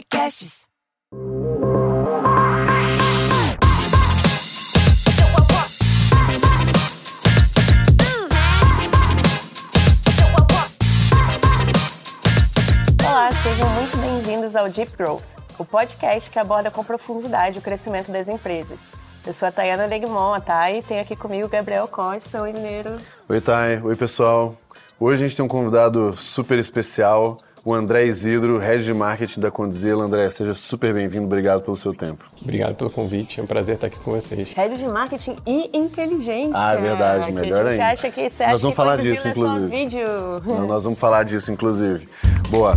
Podcasts. Olá, sejam muito bem-vindos ao Deep Growth, o podcast que aborda com profundidade o crescimento das empresas. Eu sou a Tayana Legmon, a Thay, e tenho aqui comigo o Gabriel Costa, oi Mineiro. Oi, Thay. Oi, pessoal. Hoje a gente tem um convidado super especial, o André Isidro, Head de Marketing da Condzilla. André, seja super bem-vindo, obrigado pelo seu tempo. Obrigado pelo convite, é um prazer estar aqui com vocês. Head de Marketing e Inteligência. Ah, é verdade, que melhor a gente ainda. acha que você Nós acha vamos que falar disso, é só inclusive. vídeo. Então, Nós vamos falar disso, inclusive. Boa.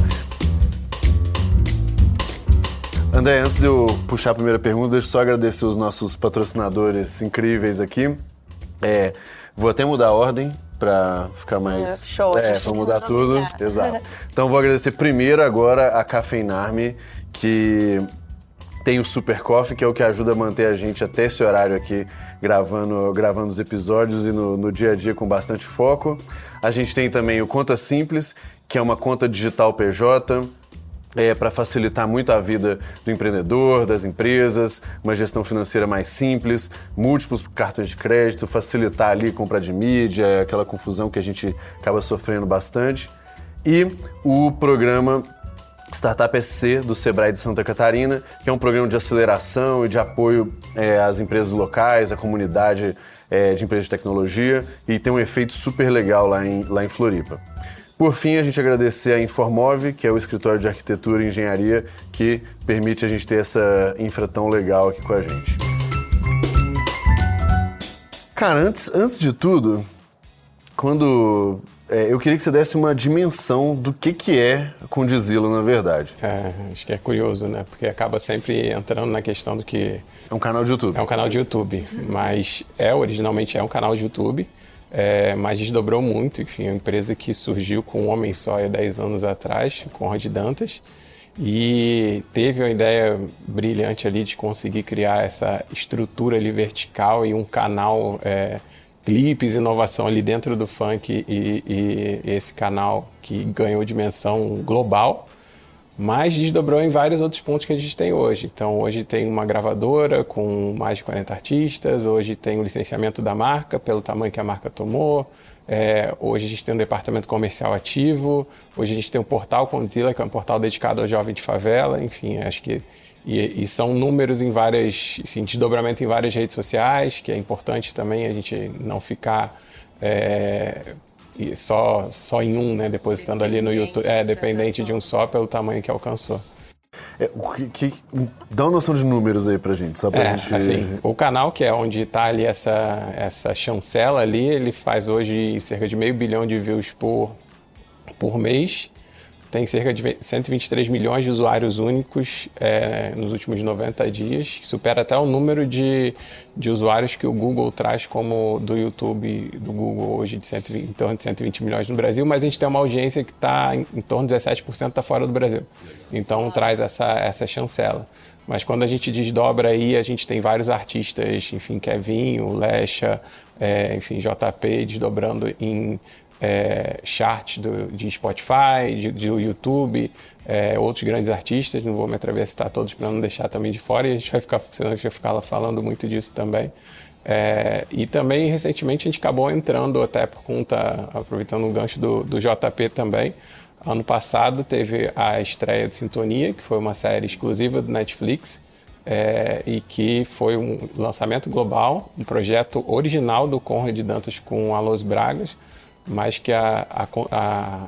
André, antes de eu puxar a primeira pergunta, deixa eu só agradecer os nossos patrocinadores incríveis aqui. É, vou até mudar a ordem para ficar mais. É, show. É, vou mudar tudo. Exato. Então vou agradecer primeiro agora a Cafeinarme, que tem o Super Coffee, que é o que ajuda a manter a gente até esse horário aqui gravando, gravando os episódios e no, no dia a dia com bastante foco. A gente tem também o Conta Simples, que é uma conta digital PJ, é, para facilitar muito a vida do empreendedor, das empresas, uma gestão financeira mais simples, múltiplos cartões de crédito, facilitar ali compra de mídia, aquela confusão que a gente acaba sofrendo bastante. E o programa Startup SC do Sebrae de Santa Catarina, que é um programa de aceleração e de apoio é, às empresas locais, à comunidade é, de empresas de tecnologia e tem um efeito super legal lá em, lá em Floripa. Por fim, a gente agradecer a Informove, que é o escritório de arquitetura e engenharia que permite a gente ter essa infra tão legal aqui com a gente. Cara, antes, antes de tudo, quando é, eu queria que você desse uma dimensão do que, que é Condizila, na verdade. É, acho que é curioso, né? Porque acaba sempre entrando na questão do que É um canal de YouTube. é um canal de YouTube, mas é originalmente é um canal de YouTube, é, mas desdobrou muito. Enfim, uma empresa que surgiu com um homem só há 10 anos atrás, com Rod Dantas, e teve uma ideia brilhante ali de conseguir criar essa estrutura ali vertical e um canal é, clipes, inovação ali dentro do funk e, e esse canal que ganhou dimensão global, mas desdobrou em vários outros pontos que a gente tem hoje. Então, hoje tem uma gravadora com mais de 40 artistas, hoje tem o licenciamento da marca, pelo tamanho que a marca tomou, é, hoje a gente tem um departamento comercial ativo, hoje a gente tem um portal Condzilla, que é um portal dedicado ao jovem de favela, enfim, acho que e, e são números em várias, assim, desdobramento em várias redes sociais, que é importante também a gente não ficar é, e só, só em um, né, depositando ali no YouTube, é, dependente de um só pelo tamanho que alcançou. É, o que, que- dá uma noção de números aí pra gente, só pra É, gente. assim, o canal, que é onde está ali essa, essa chancela ali, ele faz hoje cerca de meio bilhão de views por, por mês. Tem cerca de ve- 123 milhões de usuários únicos é, nos últimos 90 dias, que supera até o número de, de usuários que o Google traz como do YouTube do Google hoje, de 120, em torno de 120 milhões no Brasil, mas a gente tem uma audiência que está em, em torno de 17% está fora do Brasil. Então traz essa, essa chancela. Mas quando a gente desdobra aí, a gente tem vários artistas, enfim, Kevinho, Lecha, é, enfim, JP, desdobrando em é, chart do, de Spotify, de, YouTube, é, outros grandes artistas, não vou me atrever a citar todos para não deixar também de fora, e a gente vai ficar, senão a gente vai ficar falando muito disso também. É, e também, recentemente, a gente acabou entrando até por conta, aproveitando o gancho do, do JP também, ano passado teve a estreia de Sintonia, que foi uma série exclusiva do Netflix, é, e que foi um lançamento global, um projeto original do Conrad Dantas com a Los Bragas, mas que a, a,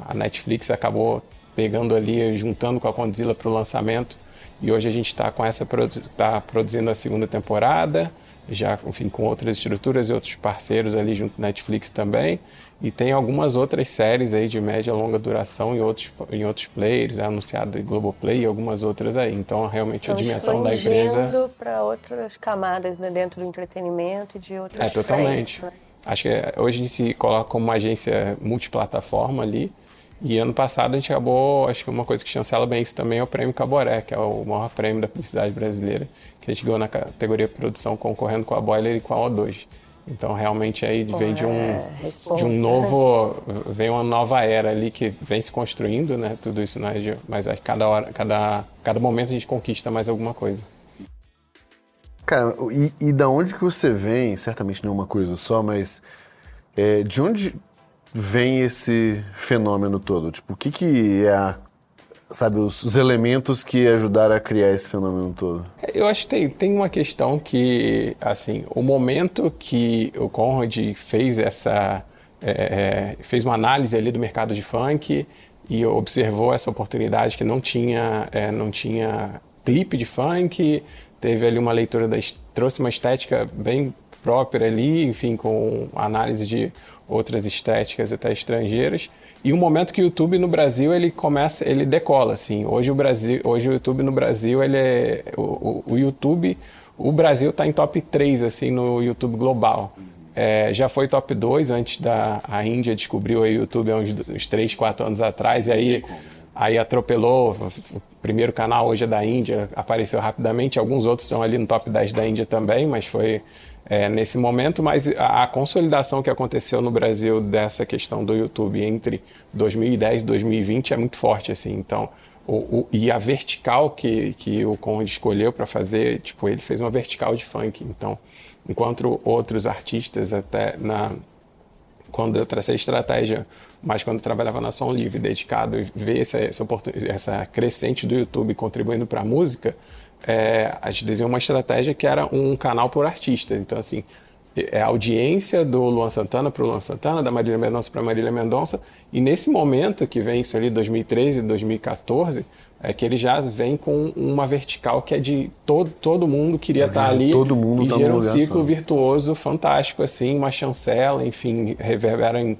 a- Netflix acabou pegando ali, juntando com a Condzilla para o lançamento. E hoje a gente está com essa tá produzindo a segunda temporada, já enfim, com outras estruturas e outros parceiros ali junto Netflix também. E tem algumas outras séries aí de média e longa duração em outros, em outros players, é anunciado em Globoplay e algumas outras aí. Então, realmente, a Estão dimensão da empresa. para outras camadas né, dentro do entretenimento e de outros É, totalmente. frentes, né? Acho que é, hoje a gente se coloca como uma agência multiplataforma ali. E ano passado a gente acabou, acho que uma coisa que chancela bem isso também é o prêmio Caboré, que é o maior prêmio da publicidade brasileira, que a gente ganhou na categoria produção concorrendo com a Boiler e com a O2. Então realmente aí vem de um, é, de um novo, vem uma nova era ali que vem se construindo, né? Tudo isso é de, mas a cada hora, cada, cada momento a gente conquista mais alguma coisa. Cara, e, e da onde que você vem? Certamente não é uma coisa só, mas é, de onde vem esse fenômeno todo? Tipo, o que que é a sabe, os, os, elementos que ajudaram a criar esse fenômeno todo? Eu acho que tem, tem uma questão que, assim, o momento que o Conrad fez essa, é, é, fez uma análise ali do mercado de funk e observou essa oportunidade que não tinha, é, não tinha clipe de funk, teve ali uma leitura da, trouxe uma estética bem própria ali, enfim, com análise de outras estéticas até estrangeiras e um momento que o YouTube no Brasil ele começa, ele decola assim. Hoje o Brasil, hoje o YouTube no Brasil ele é o, o YouTube, o Brasil está em top 3 assim no YouTube global. É, já foi top 2 antes da a Índia descobriu o YouTube há uns, uns 3, 4 anos atrás e aí aí atropelou. O primeiro canal hoje é da Índia, apareceu rapidamente. Alguns outros estão ali no top 10 da Índia também, mas foi é, nesse momento, mas a, a, consolidação que aconteceu no Brasil dessa questão do YouTube entre 2010 e 2020 é muito forte, assim. Então, o, o, e a vertical que, que o Conrad escolheu para fazer, tipo, ele fez uma vertical de funk. Então, enquanto outros artistas até na quando eu tracei estratégia, mas quando trabalhava na Som Livre, dedicado, ver essa, essa, essa crescente do YouTube contribuindo para a música, é, a gente desenhou uma estratégia que era um canal por artista. Então, assim, é a audiência do Luan Santana para o Luan Santana, da Marília Mendonça para Marília Mendonça. E nesse momento que vem isso ali, 2013, 2014, é que ele já vem com uma vertical que é de todo, todo mundo queria estar tá ali. Todo mundo e tá gera um ciclo virtuoso fantástico, assim, uma chancela, enfim, reverbera em.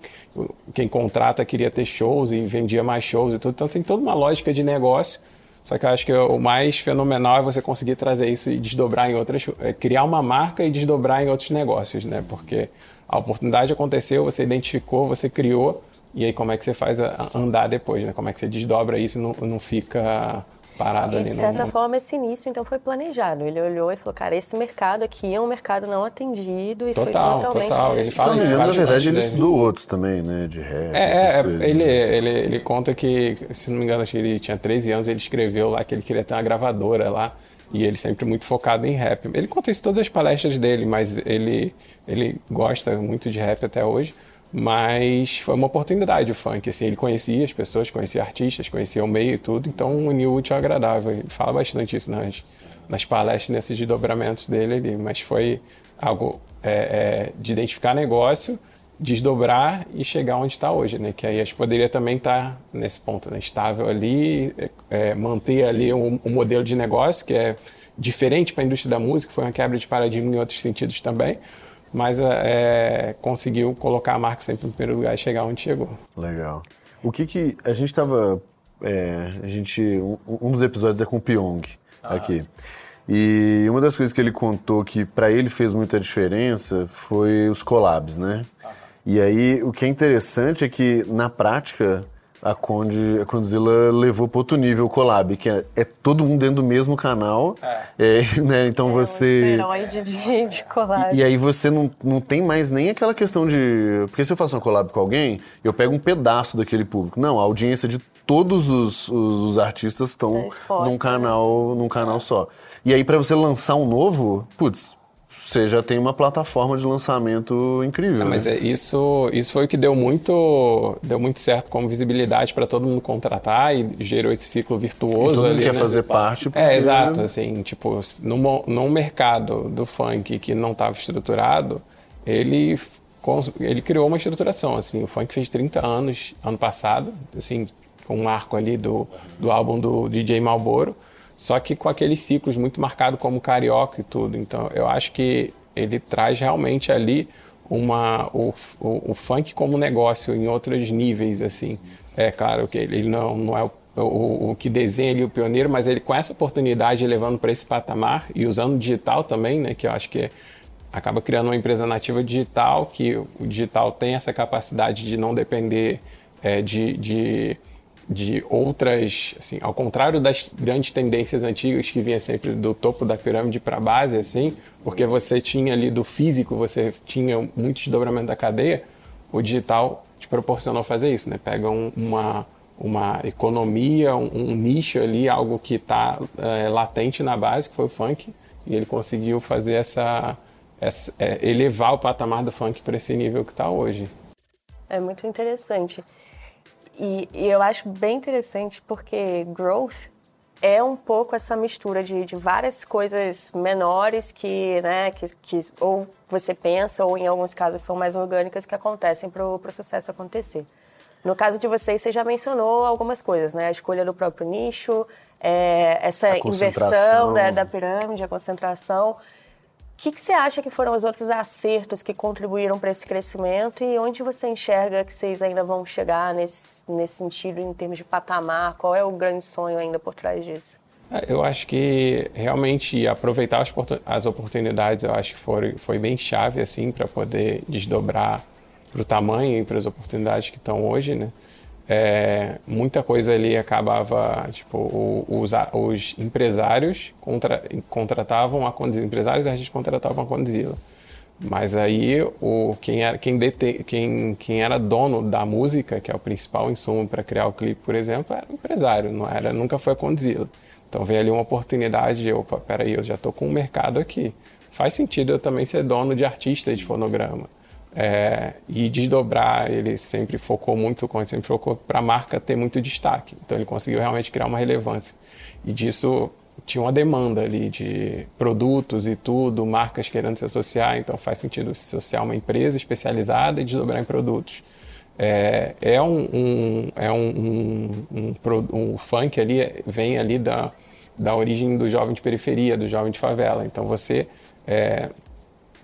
Quem contrata queria ter shows e vendia mais shows e tudo. Então tem toda uma lógica de negócio só que eu acho que o mais fenomenal é você conseguir trazer isso e desdobrar em outras, é criar uma marca e desdobrar em outros negócios, né? Porque a oportunidade aconteceu, você identificou, você criou, e aí como é que você faz andar depois, né? Como é que você desdobra isso e não, não fica parado ali. De certa no... forma, esse início então foi planejado. Ele olhou e falou, cara, esse mercado aqui é um mercado não atendido e total, foi totalmente... Total, ele fala isso, Na verdade, ele estudou outros também, né, de rap. É, é ele, né? ele, ele conta que, se não me engano, acho que ele tinha 13 anos, ele escreveu lá que ele queria ter uma gravadora lá e ele sempre muito focado em rap. Ele conta isso em todas as palestras dele, mas ele, ele gosta muito de rap até hoje. Mas foi uma oportunidade o funk, assim, ele conhecia as pessoas, conhecia artistas, conhecia o meio e tudo, então uniu o útil ao agradável. Ele fala bastante isso nas, nas palestras, nesses desdobramentos dele ali, mas foi algo é, é, de identificar negócio, desdobrar e chegar onde está hoje, né? Que aí a gente poderia também estar tá nesse ponto, né? estável ali, é, é manter Sim. ali um, um modelo de negócio que é diferente para a indústria da música, foi uma quebra de paradigma em outros sentidos também, mas é, é, conseguiu colocar a marca sempre em primeiro lugar e chegar onde chegou. Legal. O que que a gente estava, é, a gente um, um, dos episódios é com o Pyong ah. aqui. E uma das coisas que ele contou que para ele fez muita diferença foi os collabs, né? Ah. E aí o que é interessante é que na prática a Conde, a Condzilla levou para outro nível o collab, que é, é, todo mundo dentro do mesmo canal. É. é né? Então é você. Um de, de collab. E, e, aí você não, não tem mais nem aquela questão de. Porque se eu faço uma collab com alguém, eu pego um pedaço daquele público. Não, a audiência de todos os, os, os artistas estão é num né? canal, num canal só. E aí, para você lançar um novo, putz, você já tem uma plataforma de lançamento incrível. É, né? Mas é, isso, isso foi o que deu muito, deu muito certo como visibilidade para todo mundo contratar e gerou esse ciclo virtuoso. E todo mundo ali, quer né? fazer parte. Porque... É, exato. Assim, tipo, num, num mercado do funk que não estava estruturado, ele, ele criou uma estruturação. Assim, o funk fez 30 anos ano passado, assim, com um marco ali do, do álbum do DJ Malboro. Só que com aqueles ciclos muito marcados como carioca e tudo. Então eu acho que ele traz realmente ali uma, o, o, o funk como negócio em outros níveis, assim. É claro que ele não, não é o, o, o que desenha ali o pioneiro, mas ele com essa oportunidade levando para esse patamar e usando digital também, né? Que eu acho que acaba criando uma empresa nativa digital, que o digital tem essa capacidade de não depender é, de, de de outras, assim, ao contrário das grandes tendências antigas que vinha sempre do topo da pirâmide para a base, assim, porque você tinha ali do físico, você tinha muito desdobramento da cadeia, o digital te proporcionou fazer isso, né? Pega um, uma, uma economia, um, um, nicho ali, algo que está é, latente na base, que foi o funk, e ele conseguiu fazer essa, essa é, elevar o patamar do funk para esse nível que está hoje. É muito interessante. E, e, eu acho bem interessante porque growth é um pouco essa mistura de, de várias coisas menores que, né, que, que ou você pensa ou em alguns casos são mais orgânicas que acontecem para o sucesso acontecer. No caso de vocês, você já mencionou algumas coisas, né? A escolha do próprio nicho, é, essa inversão né, da pirâmide, a concentração. O que, que, você acha que foram os outros acertos que contribuíram para esse crescimento e onde você enxerga que vocês ainda vão chegar nesse, nesse sentido, em termos de patamar? Qual é o grande sonho ainda por trás disso? É, eu acho que realmente aproveitar as oportunidades, eu acho que foi, foi bem chave assim para poder desdobrar para o tamanho e para as oportunidades que estão hoje, né? É, muita coisa ali acabava, tipo, os, os empresários contra, contratavam a Condzilla, empresários artistas contratavam a Condzilla. Mas aí o, quem, era, quem, dete, quem, quem era dono da música, que é o principal insumo para criar o clipe, por exemplo, era o empresário, não era, nunca foi a Condzilla. Então veio ali uma oportunidade de, opa, peraí, eu já estou com um mercado aqui. Faz sentido eu também ser dono de artista de fonograma. É, e desdobrar, ele sempre focou muito, como sempre focou para a marca ter muito destaque. Então ele conseguiu realmente criar uma relevância. E disso tinha uma demanda ali de produtos e tudo, marcas querendo se associar, então faz sentido se associar uma empresa especializada e desdobrar em produtos. É, é um, um é um, um, um, um, funk ali, vem ali da, da origem do jovem de periferia, do jovem de favela. Então você é,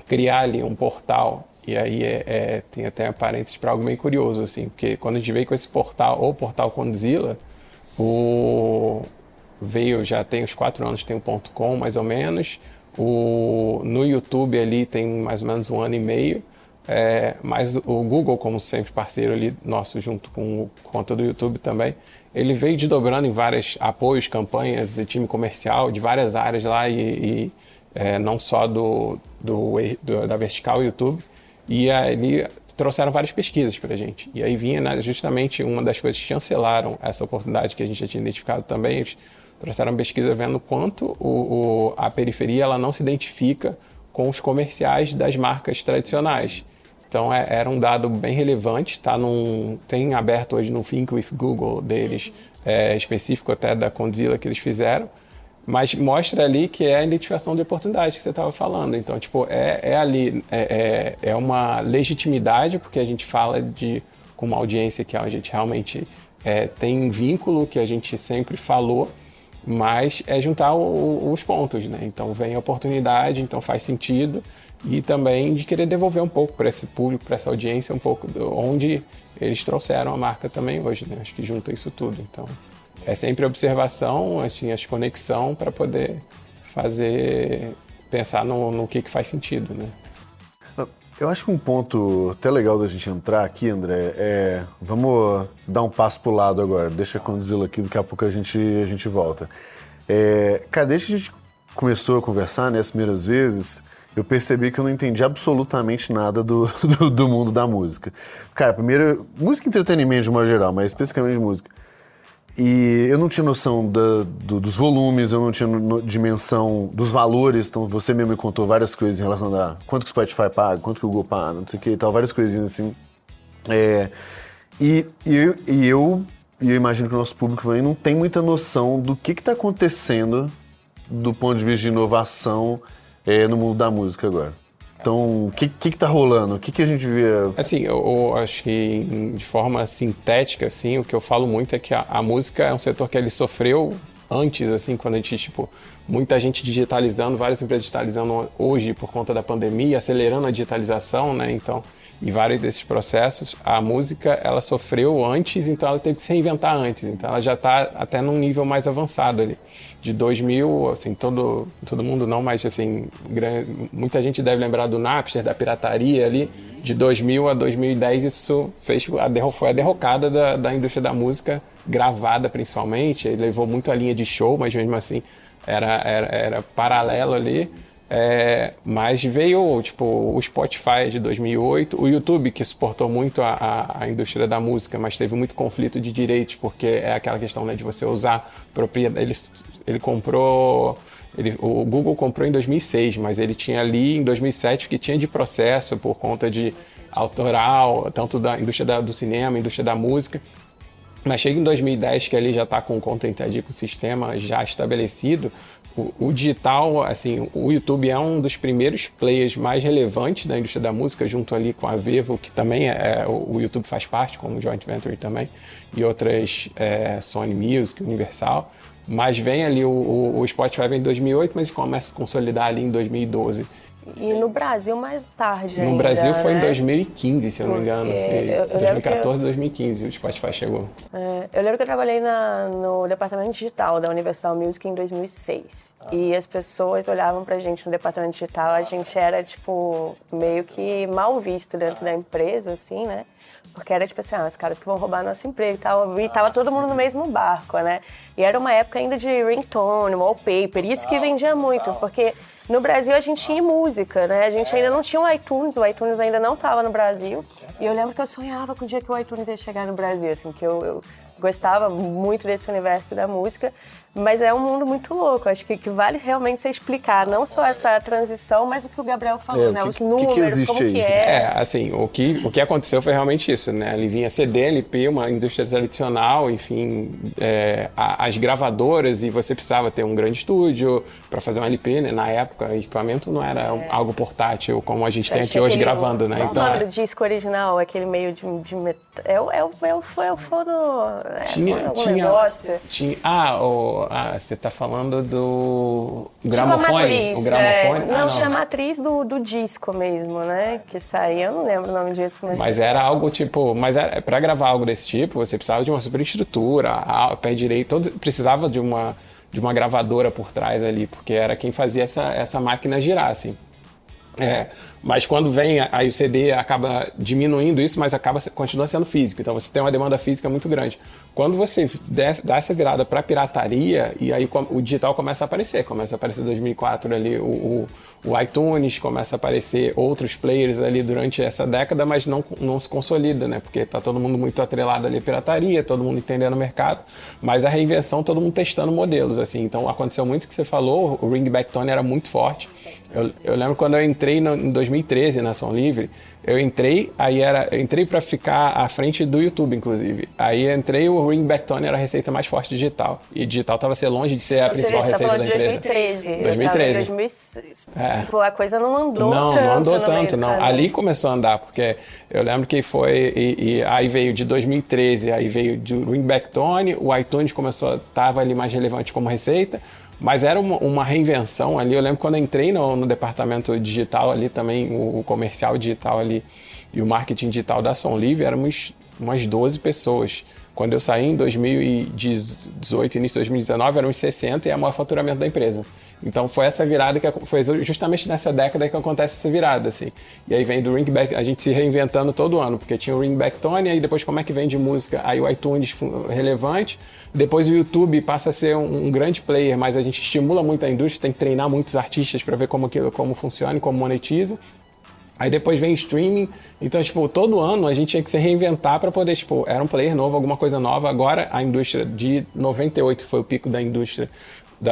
criar ali um portal e aí é, é, tem até parênteses para algo bem curioso, assim, porque quando a gente veio com esse portal, ou portal Condzilla, o... veio, já tem uns quatro anos, tem o um .com mais ou menos, o... no YouTube ali tem mais ou menos um ano e meio, é, mas o Google, como sempre parceiro ali nosso, junto com conta do YouTube também, ele veio desdobrando em vários apoios, campanhas de time comercial, de várias áreas lá e, e é, não só do, do, do, da vertical YouTube. E ali trouxeram várias pesquisas para a gente. E aí vinha né, justamente uma das coisas que chancelaram essa oportunidade que a gente já tinha identificado também. Eles trouxeram pesquisa vendo quanto o, o, a periferia ela não se identifica com os comerciais das marcas tradicionais. Então é, era um dado bem relevante, tá num, tem aberto hoje no Think with Google deles, é, específico até da Condzilla que eles fizeram, mas mostra ali que é a identificação de oportunidade que você estava falando. Então, tipo, é, é ali, é, é, é, uma legitimidade, porque a gente fala de com uma audiência que a gente realmente é, tem vínculo, que a gente sempre falou, mas é juntar o, os pontos, né? Então, vem a oportunidade, então faz sentido, e também de querer devolver um pouco para esse público, para essa audiência, um pouco onde eles trouxeram a marca também hoje, né? Acho que junta isso tudo, então é sempre observação, assim, as conexão para poder fazer, pensar no, no que, que faz sentido, né? Eu acho que um ponto até legal da gente entrar aqui, André, é. Vamos dar um passo pro lado agora. Deixa eu conduzi-lo aqui, daqui a pouco a gente, a gente volta. É, cara, desde que a gente começou a conversar, né, as primeiras vezes, eu percebi que eu não entendi absolutamente nada do, do, do mundo da música. Cara, primeiro, música e entretenimento de uma geral, mas especificamente música. E eu não tinha noção da, do, dos volumes, eu não tinha no, dimensão dos valores. Então você mesmo me contou várias coisas em relação a quanto que o Spotify paga, quanto que o Google paga, não sei o que e tal, várias coisinhas assim. É, e, e, eu, e eu, eu imagino que o nosso público também não tem muita noção do que está acontecendo do ponto de vista de inovação é, no mundo da música agora. Então, o que, que, que tá rolando? O que, que a gente vê? Assim, eu, eu, acho que de forma sintética, assim, o que eu falo muito é que a, a, música é um setor que ele sofreu antes, assim, quando a gente, tipo, muita gente digitalizando, várias empresas digitalizando hoje por conta da pandemia, acelerando a digitalização, né? Então, e vários desses processos, a música ela sofreu antes, então ela teve que se reinventar antes. Então ela já está até num nível mais avançado ali. De 2000, assim, todo, todo mundo não, mas assim, muita gente deve lembrar do Napster, da pirataria ali. De 2000 a 2010 isso fez a foi a derrocada da, da indústria da música gravada principalmente, ele levou muito a linha de show, mas mesmo assim era, era, era paralelo ali. É, mas veio tipo o Spotify de 2008, o YouTube que suportou muito a, a, a, indústria da música, mas teve muito conflito de direitos porque é aquela questão né, de você usar propriedade. Ele, ele comprou, ele, o Google comprou em 2006, mas ele tinha ali em 2007 que tinha de processo por conta de autoral, tanto da indústria da, do cinema, indústria da música. Mas chega em 2010 que ele já está com o Content ID, com o sistema já estabelecido, o, o, digital, assim, o YouTube é um dos primeiros players mais relevantes da indústria da música, junto ali com a Vevo, que também é, o, o YouTube faz parte, como joint venture também, e outras é, Sony Music, Universal. Mas vem ali, o, o Spotify vem em 2008, mas começa a se consolidar ali em 2012. E no Brasil mais tarde. No ainda, Brasil foi né? em 2015, se eu não me engano. eu- eu 2014, 2015 o Spotify chegou. É, eu lembro que eu trabalhei na- no departamento digital da Universal Music em 2006. E as pessoas olhavam pra gente no departamento digital, a gente era, tipo, meio que mal visto dentro da empresa, assim, né? Porque era tipo assim, ah, os caras que vão roubar nosso emprego e tal. E tava todo mundo no mesmo barco, né? E era uma época ainda de ringtone, wallpaper, isso que vendia muito, porque no Brasil a gente tinha música, né? A gente ainda não tinha o iTunes, o iTunes ainda não tava no Brasil. E eu lembro que eu sonhava com o dia que o iTunes ia chegar no Brasil, assim, que eu, eu gostava muito desse universo da música, mas é um mundo muito louco. Acho que, que vale realmente você explicar não só essa transição, mas o que o Gabriel falou, É, o né? que- Os que que números, existe como aí? que é. É, assim, o que, o que aconteceu foi realmente isso, né? Ali vinha CD, LP, uma indústria tradicional, enfim, é, a- as gravadoras, e você precisava ter um grande estúdio para fazer um LP, né? Na época, o equipamento não era algo portátil como a gente tem aqui hoje gravando, né? Qual o Então, nome do disco original, aquele meio de, de metal. É o, é o, é o, é o fono. É, tinha, tinha. Ah, o, ah, você tá falando do gramofone? matriz, o gramofone? é, Ah, não, tinha a matriz do, do disco mesmo, né? Que saía, eu não lembro o nome disso, mas. Mas era algo tipo, mas era para gravar algo desse tipo, você precisava de uma superestrutura, pé direito, todos precisava de uma de uma gravadora por trás ali, porque era quem fazia essa, essa máquina girar, assim. É, mas quando vem, aí o CD acaba diminuindo isso, mas acaba continua sendo físico. Então você tem uma demanda física muito grande. Quando você dá essa virada para pirataria, e aí o digital começa a aparecer, começa a aparecer em 2004 ali o, o, o iTunes, começa a aparecer outros players ali durante essa década, mas não, não se consolida, né? Porque tá todo mundo muito atrelado ali à pirataria, todo mundo entendendo o mercado, mas a reinvenção, todo mundo testando modelos, assim. Então aconteceu muito o que você falou, o Ringback Tone era muito forte. Eu, eu lembro quando eu entrei no, em 2013 na Som Livre, eu entrei, aí era, entrei para ficar à frente do YouTube, inclusive. Aí entrei, o Ringback Tone era a receita mais forte digital. E digital estava ser longe de ser a Você principal tá receita da empresa. 2013. eu tava em 2013. 2006. É. Tipo, a coisa não andou Não, tanto. não andou tanto, não. mercado. Ali começou a andar, porque eu lembro que foi. E, e aí veio de 2013, aí veio de Ringback Tone, o iTunes começou, estava ali mais relevante como receita, mas era uma, uma reinvenção ali. Eu lembro quando eu entrei no, no departamento digital ali também, o, o comercial digital ali e o marketing digital da Som Livre, éramos umas 12 pessoas. Quando eu saí em 2018, início de 2019, eram uns 60 e é o maior faturamento da empresa. Então foi essa virada que foi justamente nessa década que acontece essa virada, assim. E aí vem do Ringback, a gente se reinventando todo ano, porque tinha o Ringback Tone, aí depois como é que vem de música? Aí o iTunes relevante, depois o YouTube passa a ser um, um grande player, mas a gente estimula muito a indústria, tem que treinar muitos artistas para ver como aquilo como funciona e como monetiza. Aí depois vem streaming. Então, tipo, todo ano a gente tinha que se reinventar para poder, tipo, era um player novo, alguma coisa nova. Agora a indústria de 98, que foi o pico da indústria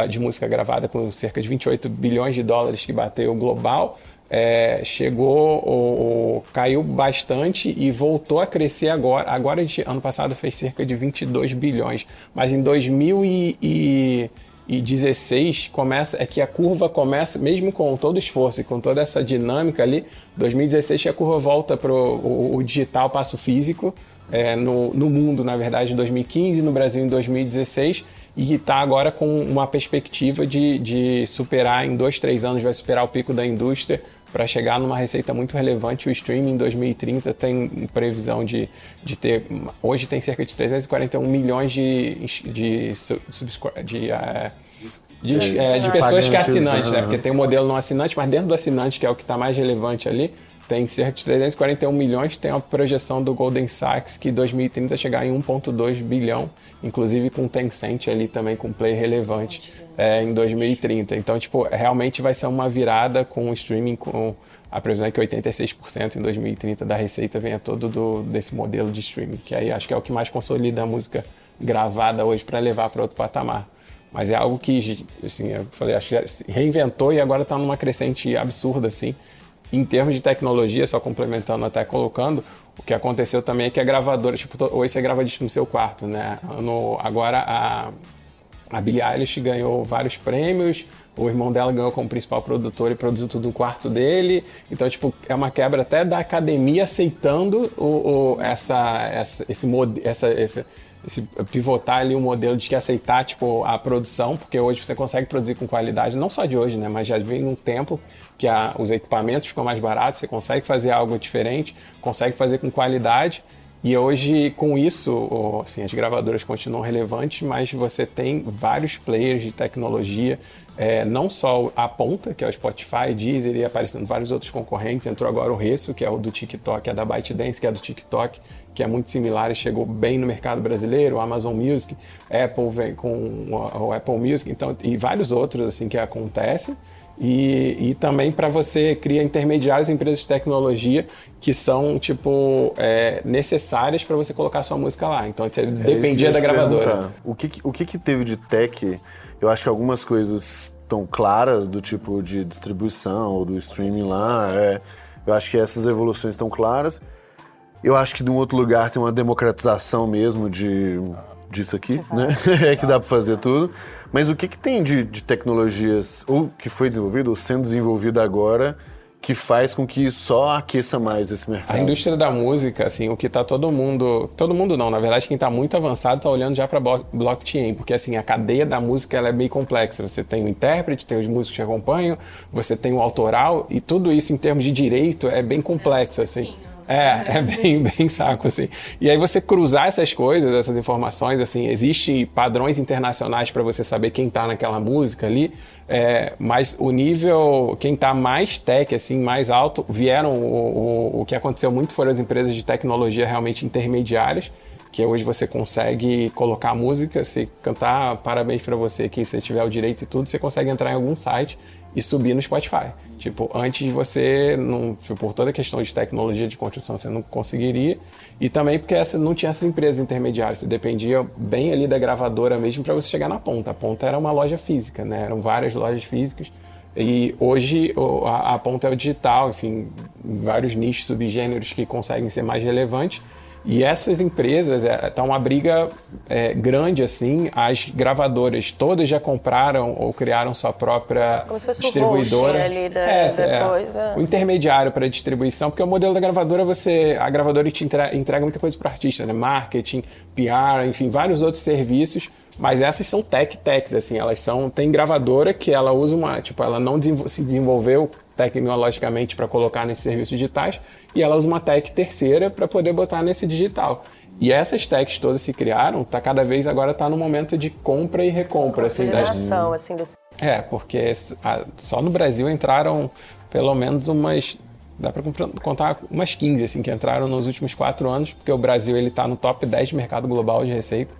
de música gravada, com cerca de 28 bilhões de dólares que bateu global, é, chegou, ou, ou caiu bastante e voltou a crescer agora. Agora, gente, ano passado, fez cerca de 22 bilhões. Mas em 2000 e, e e 16 começa é que a curva começa mesmo com todo o esforço e com toda essa dinâmica ali 2016 que a curva volta para o digital passo físico é, no, no mundo na verdade em 2015 no Brasil em 2016 e está agora com uma perspectiva de, de superar em dois três anos vai superar o pico da indústria para chegar numa receita muito relevante. O streaming em 2030 tem previsão de, de ter. Hoje tem cerca de 341 milhões de, de, de, eh, de, eh, de pessoas que é assinantes, né? Porque tem o modelo não assinante, mas dentro do assinante, que é o que está mais relevante ali, tem cerca de 341 milhões, tem uma projeção do Golden Sachs que 2030 chegar em 1,2 bilhão, inclusive com Tencent ali também com play relevante é, em 2030. Então, tipo, realmente vai ser uma virada com o streaming, com a previsão é que 86% em 2030 da receita venha todo do, desse modelo de streaming, que aí acho que é o que mais consolida a música gravada hoje para levar para outro patamar. Mas é algo que, assim, eu falei, acho que reinventou e agora está numa crescente absurda, assim. Em termos de tecnologia, só complementando até colocando, o que aconteceu também é que a gravadora, tipo, hoje você grava disco no seu quarto, né? No, agora a, a Billie Eilish ganhou vários prêmios, o irmão dela ganhou como principal produtor e produziu tudo no quarto dele. Então, tipo, é uma quebra até da academia aceitando o, o essa, essa, esse, essa, esse, esse pivotar ali o um modelo de que aceitar tipo a produção, porque hoje você consegue produzir com qualidade, não só de hoje, né, mas já vem um tempo que a, os equipamentos ficam mais baratos, você consegue fazer algo diferente, consegue fazer com qualidade. E hoje, com isso, assim, as gravadoras continuam relevantes, mas você tem vários players de tecnologia, é, não só a ponta, que é o Spotify, Deezer e aparecendo vários outros concorrentes. Entrou agora o Resso, que é o do TikTok, é da ByteDance, que é do TikTok, que é muito similar e chegou bem no mercado brasileiro, Amazon Music, Apple vem com o Apple Music, então, e vários outros assim que acontecem. E, e também para você criar intermediários empresas de tecnologia que são tipo é, necessárias para você colocar sua música lá. Então você é dependia da gravadora. O que, o que, que teve de tech? Eu acho que algumas coisas estão claras do tipo de distribuição ou do streaming lá. É, eu acho que essas evoluções estão claras. Eu acho que de um outro lugar tem uma democratização mesmo de disso aqui, né? é que dá para fazer tudo. Mas o que, que tem de, de tecnologias ou que foi desenvolvido ou sendo desenvolvido agora que faz com que só aqueça mais esse mercado? A indústria da música, assim, o que está todo mundo, todo mundo não, na verdade quem está muito avançado está olhando já para blockchain, porque assim a cadeia da música ela é bem complexa. Você tem o intérprete, tem os músicos que acompanham, você tem o autoral e tudo isso em termos de direito é bem complexo, assim. É, é bem, bem saco, assim. E aí você cruzar essas coisas, essas informações, assim, existem padrões internacionais para você saber quem está naquela música ali, é, mas o nível, quem está mais tech, assim, mais alto, vieram, o, o, o que aconteceu muito foram as empresas de tecnologia realmente intermediárias, que hoje você consegue colocar música, se cantar parabéns para você que se tiver o direito e tudo, você consegue entrar em algum site e subir no Spotify. Tipo, antes você, não, tipo, por toda a questão de tecnologia de construção, você não conseguiria. E também porque essa, não tinha essas empresas intermediárias. Você dependia bem ali da gravadora mesmo para você chegar na ponta. A ponta era uma loja física, né? Eram várias lojas físicas. E hoje a, a ponta é o digital, enfim, vários nichos, subgêneros que conseguem ser mais relevantes. E essas empresas, é, tá uma briga é, grande assim, as gravadoras todas já compraram ou criaram sua própria Como distribuidora. O ali da, é, é, coisa. o intermediário para distribuição, porque o modelo da gravadora você, a gravadora te entrega, entrega muita coisa para o artista, né? Marketing, PR, enfim, vários outros serviços. Mas essas são tech techs, assim, elas são. Tem gravadora que ela usa uma. Tipo, ela não se desenvolveu tecnologicamente para colocar nesses serviços digitais e ela usa uma tech terceira para poder botar nesse digital. E essas techs todas se criaram, tá cada vez agora está no momento de compra e recompra assim das assim desse... É, porque só no Brasil entraram pelo menos umas dá para contar umas 15 assim que entraram nos últimos quatro anos, porque o Brasil ele está no top 10 de mercado global de receita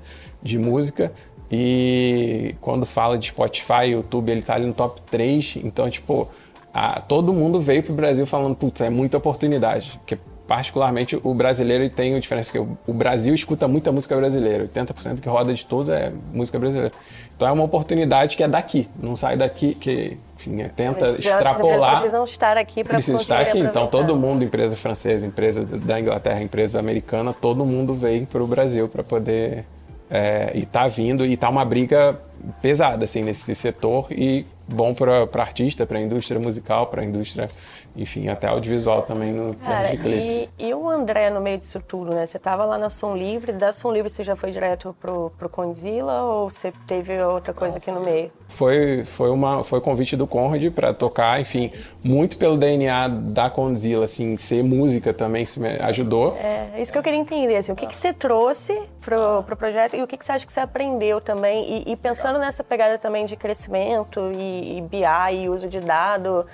de música. E quando fala de Spotify, YouTube, ele está ali no top 3. Então, tipo, a, todo mundo veio para o Brasil falando, putz, é muita oportunidade. Porque, particularmente, o brasileiro tem a diferença que o, Brasil escuta muita música brasileira. 80% que roda de tudo é música brasileira. Então é uma oportunidade que é daqui, não sai daqui, que enfim, é, tenta Eles extrapolar. precisam estar aqui para Precisa estar aqui. Então todo mundo, empresa francesa, empresa da Inglaterra, empresa americana, todo mundo vem para o Brasil para poder é, e tá vindo e tá uma briga pesada assim nesse setor e bom para artista, para a indústria musical, para a indústria, enfim, até audiovisual também no Cara, de clipe. E, e, o André no meio disso tudo, né? Você estava lá na Som Livre, da Som Livre você já foi direto pro, pro Condzilla ou você teve outra coisa aqui no meio? Foi foi uma foi convite do Conrad para tocar, enfim, muito pelo DNA da Condzilla, assim, ser música também isso me ajudou. É, isso que eu queria entender, assim, o que que você trouxe pro, pro projeto e o que que você acha que você aprendeu também e, e pensando nessa pegada também de crescimento e, e BI e uso de dado,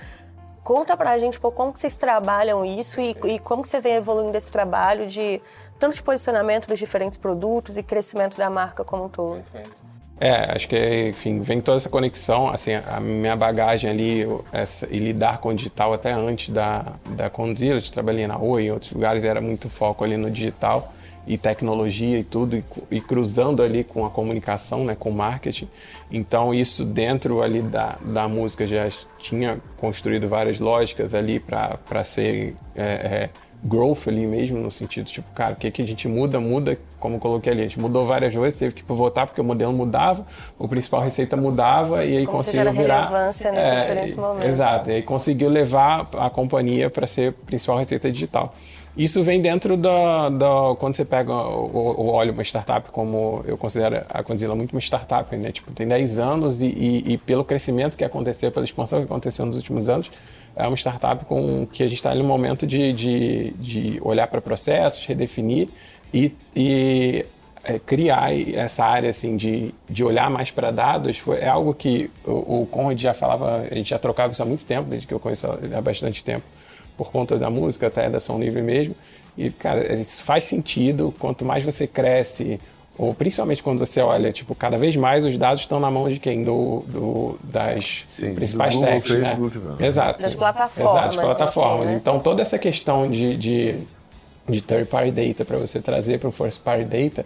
Conta pra gente, pô, como que vocês trabalham isso e, e como que você vem evoluindo esse trabalho de tanto de posicionamento dos diferentes produtos e crescimento da marca como um todo. É, acho que, enfim, vem toda essa conexão, assim, a minha bagagem ali essa, e lidar com o digital até antes da, da Condzilla, de trabalhei na Oi, em outros lugares era muito foco ali no digital e tecnologia e tudo, e, e, cruzando ali com a comunicação, né, com o marketing. Então, isso dentro ali da, da música já tinha construído várias lógicas ali para ser é, é, growth ali mesmo, no sentido, tipo, cara, o que, que a gente muda? Muda, como eu coloquei ali, a gente mudou várias vezes, teve que voltar porque o modelo mudava, o principal receita mudava e aí como conseguiu virar... relevância nesses é, momentos. Exato, e aí conseguiu levar a companhia para ser principal receita digital. Isso vem dentro da, da quando você pega o, óleo, uma startup como eu considero a Condzilla muito uma startup, né? Tipo, tem 10 anos e, e, e pelo crescimento que aconteceu, pela expansão que aconteceu nos últimos anos, é uma startup com que a gente está no momento de, de, de olhar para processos, redefinir e, e é, criar essa área assim de, de olhar mais para dados foi é algo que o, o Conrad já falava, a gente já trocava isso há muito tempo, desde que eu conheço há bastante tempo, por conta da música, até da Som Livre mesmo. E, cara, isso faz sentido. Quanto mais você cresce, ou principalmente quando você olha, tipo, cada vez mais os dados estão na mão de quem? Do, do das Sim, principais do Google, techs, né? Facebook, né? Exato. Das plataformas. Exato, das plataformas. Assim, né? Então, toda essa questão de, de, de third party data para você trazer para o first party data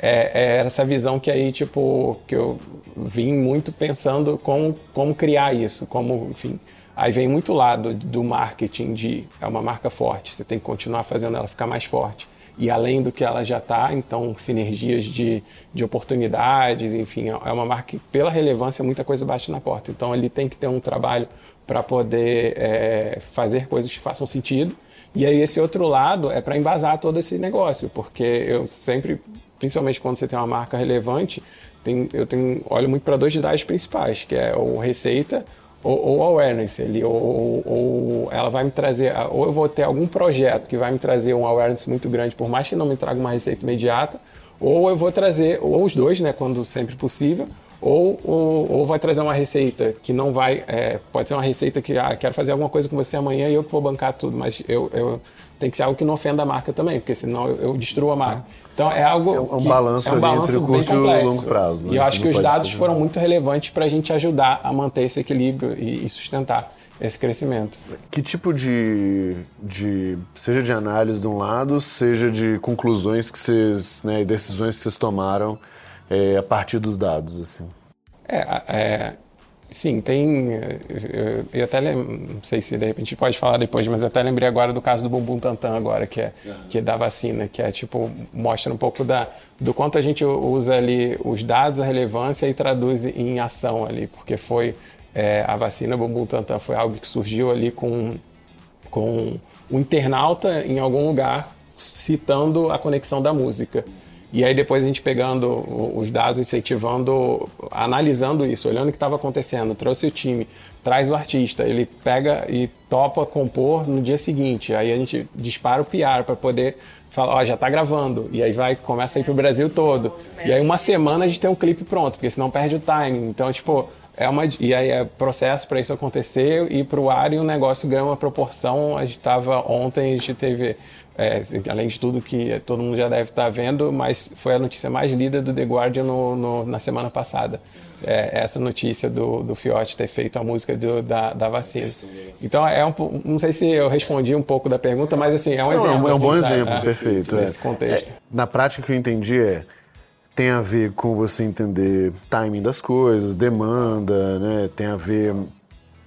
é, é, essa visão que aí, tipo, que eu vim muito pensando como, como criar isso, como, enfim... Aí vem muito lado do marketing de é uma marca forte, você tem que continuar fazendo ela ficar mais forte e além do que ela já está, então sinergias de, de oportunidades, enfim, é uma marca que pela relevância muita coisa bate na porta. Então ele tem que ter um trabalho para poder é, fazer coisas que façam sentido. E aí esse outro lado é para embasar todo esse negócio, porque eu sempre, principalmente quando você tem uma marca relevante, tem, eu tenho, olho muito para dois dados principais, que é o receita ou, ou awareness ali, ou, ou, ela vai me trazer, ou eu vou ter algum projeto que vai me trazer um awareness muito grande, por mais que não me traga uma receita imediata, ou eu vou trazer, ou os dois, né, quando sempre possível, ou, ou, ou vai trazer uma receita que não vai, é, pode ser uma receita que, ah, quero fazer alguma coisa com você amanhã e eu que vou bancar tudo, mas eu, eu tem que ser algo que não ofenda a marca também, porque senão eu, eu destruo a marca. Então é algo. É um balanço, é um balanço entre curto e longo prazo. Né? E eu acho que os dados foram muito relevantes para a gente ajudar a manter esse equilíbrio e, e, sustentar esse crescimento. Que tipo de, de. seja de análise de um lado, seja de conclusões que vocês. Né, decisões que vocês tomaram é, a partir dos dados? Assim? É, é Sim, tem. Eu, até não sei se de repente pode falar depois, mas até lembrei agora do caso do Bumbum Tantan agora, que é, que é da vacina, que é tipo, mostra um pouco da, do quanto a gente usa ali os dados, a relevância e traduz em ação ali, porque foi é, a vacina Bumbum Tantan foi algo que surgiu ali com, com um internauta em algum lugar citando a conexão da música. E aí depois a gente pegando os dados, incentivando, analisando isso, olhando o que estava acontecendo, trouxe o time, traz o artista, ele pega e topa compor no dia seguinte. Aí a gente dispara o PR para poder falar, ó, já está gravando. E aí vai, começa a ir pro Brasil todo. E aí uma semana a gente tem um clipe pronto, porque senão perde o timing. Então, tipo, é uma e aí é processo para isso acontecer e para o ar e o negócio ganha uma proporção. A gente estava ontem, a gente teve é, além de tudo que todo mundo já deve estar vendo, mas foi a notícia mais lida do The Guardian no, no, na semana passada. É, essa notícia do, do Fiote ter feito a música do, da, da vacina. Então, é um, não sei se eu respondi um pouco da pergunta, mas assim, é um não, exemplo. É um assim, bom exemplo, é, perfeito. Nesse contexto. É, na prática, o que eu entendi é tem a ver com você entender timing das coisas, demanda, né? Tem a ver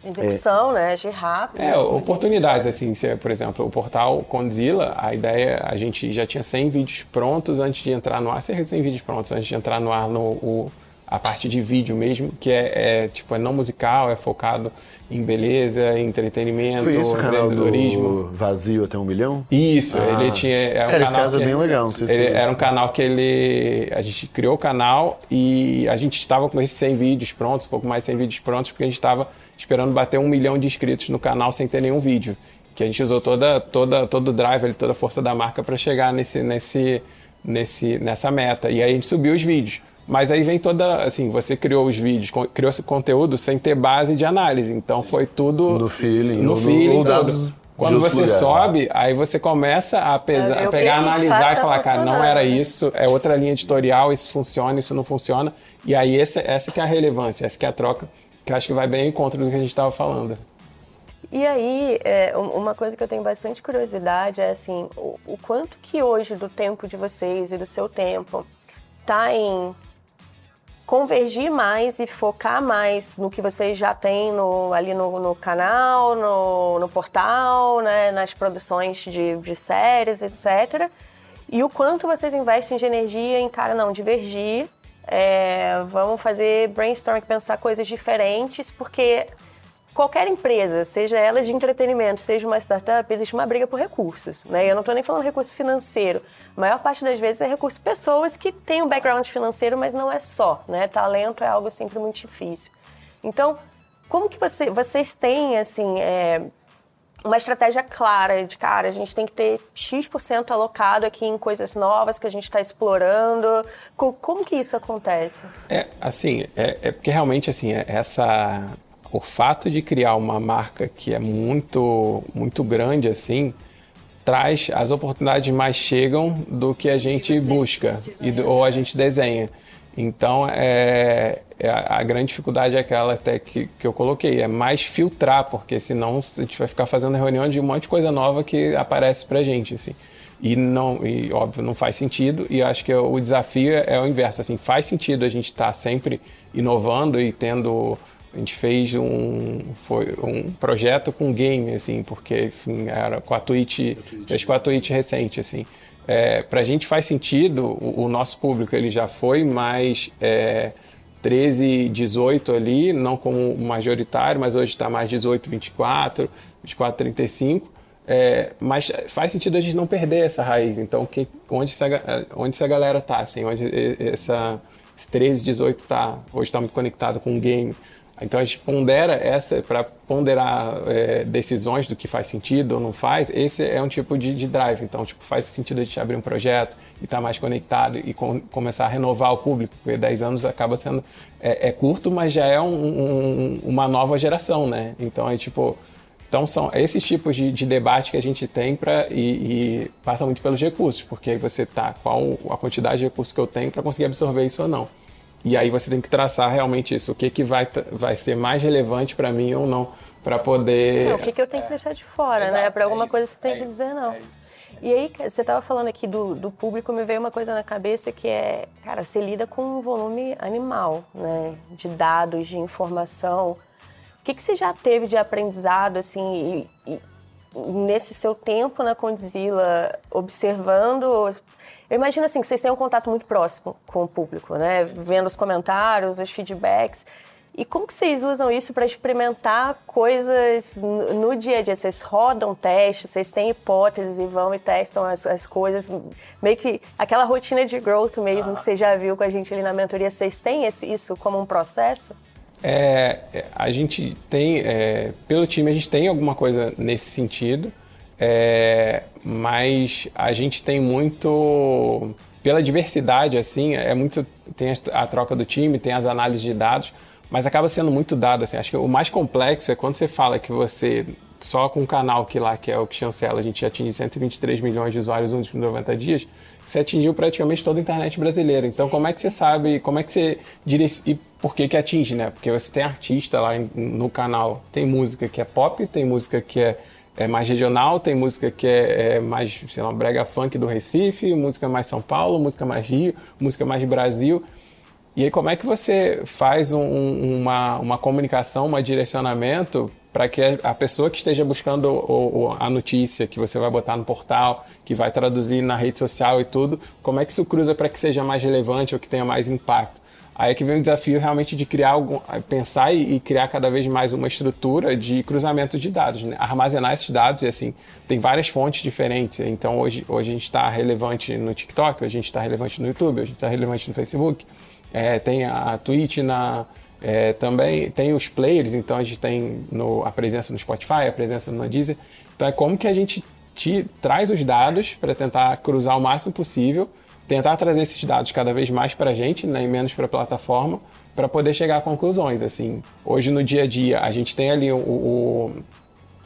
Execução, é, né? Agir rápido. É, oportunidades, assim, se, por exemplo, o portal Condzilla, a ideia, a gente já tinha 100 vídeos prontos antes de entrar no ar, cerca de 100 vídeos prontos antes de entrar no ar no, o, a parte de vídeo mesmo, que é, é, tipo, é não musical, é focado em beleza, em entretenimento, Foi isso, empreendedorismo. vazio até um milhão? Isso, ah. ele tinha. É um é, esse caso é bem legal. Não sei se ele, era um canal que ele. A gente criou o canal e a gente estava com esses 100 vídeos prontos, um pouco mais de 100 vídeos prontos, porque a gente estava esperando bater um milhão de inscritos no canal sem ter nenhum vídeo. Que a gente usou toda, toda, todo o drive, toda a força da marca para chegar nesse, nesse, nesse, nessa meta. E aí a gente subiu os vídeos. Mas aí vem toda, assim, você criou os vídeos, criou esse conteúdo sem ter base de análise. Então Sim. foi tudo no feeling, no, no feeling, dados quando você lugar. sobe, aí você começa a, pesar, a pegar, analisar e falar, cara, não era isso, é outra linha editorial, isso funciona, isso não funciona. E aí essa, essa que é a relevância, essa que é a troca, que acho que vai bem em contra do que a gente estava falando. E aí, é, uma coisa que eu tenho bastante curiosidade é assim, o, o quanto que hoje do tempo de vocês e do seu tempo tá em convergir mais e focar mais no que vocês já têm no, ali no, no canal, no, no, portal, né, nas produções de, de, séries, etc. E o quanto vocês investem de energia em, cara, não, divergir, é, vamos fazer brainstorming, pensar coisas diferentes, porque qualquer empresa, seja ela de entretenimento, seja uma startup, existe uma briga por recursos. Né? Eu não estou nem falando recurso financeiro. A maior parte das vezes é recurso pessoas que têm um background financeiro, mas não é só. Né? Talento é algo sempre muito difícil. Então, como que você, vocês têm assim, é, uma estratégia clara de, cara, a gente tem que ter X% alocado aqui em coisas novas que a gente está explorando. Como que isso acontece? É, assim, é, é porque realmente, assim, é, essa o fato de criar uma marca que é muito, muito grande assim, traz as oportunidades mais chegam do que a gente busca e, ou a gente desenha. Então, é, é, a grande dificuldade é aquela até que, que eu coloquei, é mais filtrar, porque senão a gente vai ficar fazendo reunião de um monte de coisa nova que aparece pra gente, assim. E, não, e óbvio, não faz sentido, e acho que o desafio é o inverso, assim, faz sentido a gente estar tá sempre inovando e tendo a gente fez um, foi um projeto com game, assim, porque enfim, era com a Twitch, fez com a Twitch recente, assim. É, para a gente faz sentido, o, o, nosso público ele já foi mais é, 13, 18 ali, não como majoritário, mas hoje está mais 18, 24, 24, 35. É, mas faz sentido a gente não perder essa raiz. Então, que, onde, essa, onde essa galera está, assim, onde essa, esse 13, 18 tá, hoje está muito conectado com o game então a gente pondera essa para ponderar é, decisões do que faz sentido ou não faz. Esse é um tipo de, de drive. Então tipo faz sentido a gente abrir um projeto e estar tá mais conectado e com, começar a renovar o público. Porque 10 anos acaba sendo é, é curto, mas já é um, um, uma nova geração, né? Então é tipo então são esses tipos de, de debate que a gente tem para e, e, passa muito pelos recursos, porque aí você tá qual a quantidade de recursos que eu tenho para conseguir absorver isso ou não. E aí você tem que traçar realmente isso, o que, que vai, vai ser mais relevante para mim ou não, para poder... Não, o que, que eu tenho que deixar de fora, né? Para alguma é coisa você tem é que dizer não. É e aí, você estava falando aqui do, do público, me veio uma coisa na cabeça que é, cara, você lida com um volume animal, né? De dados, de informação. O que, que você já teve de aprendizado, assim, e, e, nesse seu tempo na Condzilla, observando eu imagino assim que vocês têm um contato muito próximo com o público, né? Vendo os comentários, os feedbacks. E como que vocês usam isso para experimentar coisas no dia a dia? Vocês rodam testes, vocês têm hipóteses e vão e testam as, as coisas, meio que aquela rotina de growth mesmo ah. que você já viu com a gente ali na mentoria, vocês têm esse, isso como um processo? É, a gente tem, é, pelo time, a gente tem alguma coisa nesse sentido. É, mas a gente tem muito pela diversidade assim é muito tem a troca do time tem as análises de dados mas acaba sendo muito dado assim. Acho que o mais complexo é quando você fala que você só com o canal que lá que é o que chancela a gente atinge 123 milhões de usuários nos últimos 90 dias você atingiu praticamente toda a internet brasileira. Então como é que você sabe como é que você diria e por que que atinge né? Porque você tem artista lá no canal tem música que é pop tem música que é é mais regional, tem música que é, é, mais, sei lá, brega funk do Recife, música mais São Paulo, música mais Rio, música mais Brasil. E aí como é que você faz um, uma, uma comunicação, um direcionamento para que a pessoa que esteja buscando o, o, a notícia que você vai botar no portal, que vai traduzir na rede social e tudo, como é que isso cruza para que seja mais relevante ou que tenha mais impacto? Aí é que vem o desafio realmente de criar algum, pensar e, criar cada vez mais uma estrutura de cruzamento de dados, né? armazenar esses dados e assim tem várias fontes diferentes. Então hoje, hoje a gente está relevante no TikTok, a gente está relevante no YouTube, a gente está relevante no Facebook, é, tem a Twitch na é, também tem os players, então a gente tem no, a presença no Spotify, a presença no Deezer. Então é como que a gente te, traz os dados para tentar cruzar o máximo possível tentar trazer esses dados cada vez mais para a gente, né, e menos para a plataforma, para poder chegar a conclusões. Assim, hoje no dia a dia a gente tem ali o, o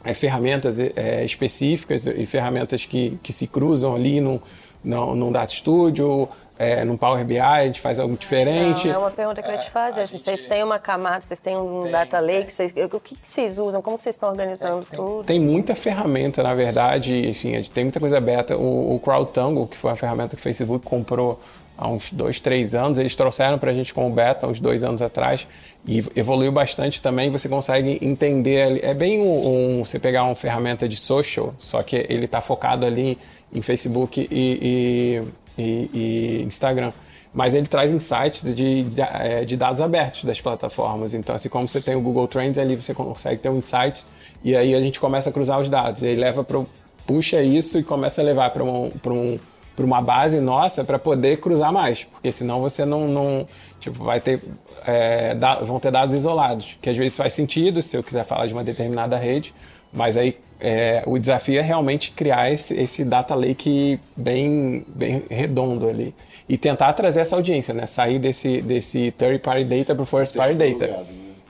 é, ferramentas é, específicas e ferramentas que, que se cruzam ali no, no, Data Studio, é, no Power BI, a gente faz algo diferente. Não, é uma pergunta que eu ia te fazer. Assim, vocês têm uma camada, vocês têm um tem, data lake, vocês, o que, que vocês usam? Como que vocês estão organizando tem, tudo? Tem muita ferramenta, na verdade, assim, tem muita coisa aberta. O, o CrowdTangle, que foi uma ferramenta que o Facebook comprou há uns dois, três anos, eles trouxeram para a gente como beta uns dois anos atrás e evoluiu bastante também. Você consegue entender, é bem um, um você pegar uma ferramenta de social, só que ele está focado ali em Facebook e, e, e, e Instagram mas ele traz insights de, de, é, de, dados abertos das plataformas. Então, assim como você tem o Google Trends, ali você consegue ter um insight e aí a gente começa a cruzar os dados. E aí leva para puxa isso e começa a levar para um, um, uma base nossa para poder cruzar mais, porque senão você não, não tipo, vai ter é, da, vão ter dados isolados, que às vezes faz sentido se eu quiser falar de uma determinada rede, mas aí é, o desafio é realmente criar esse, esse data lake bem, bem redondo ali. E tentar trazer essa audiência, né? Sair desse, desse third party data para o first party data. Né?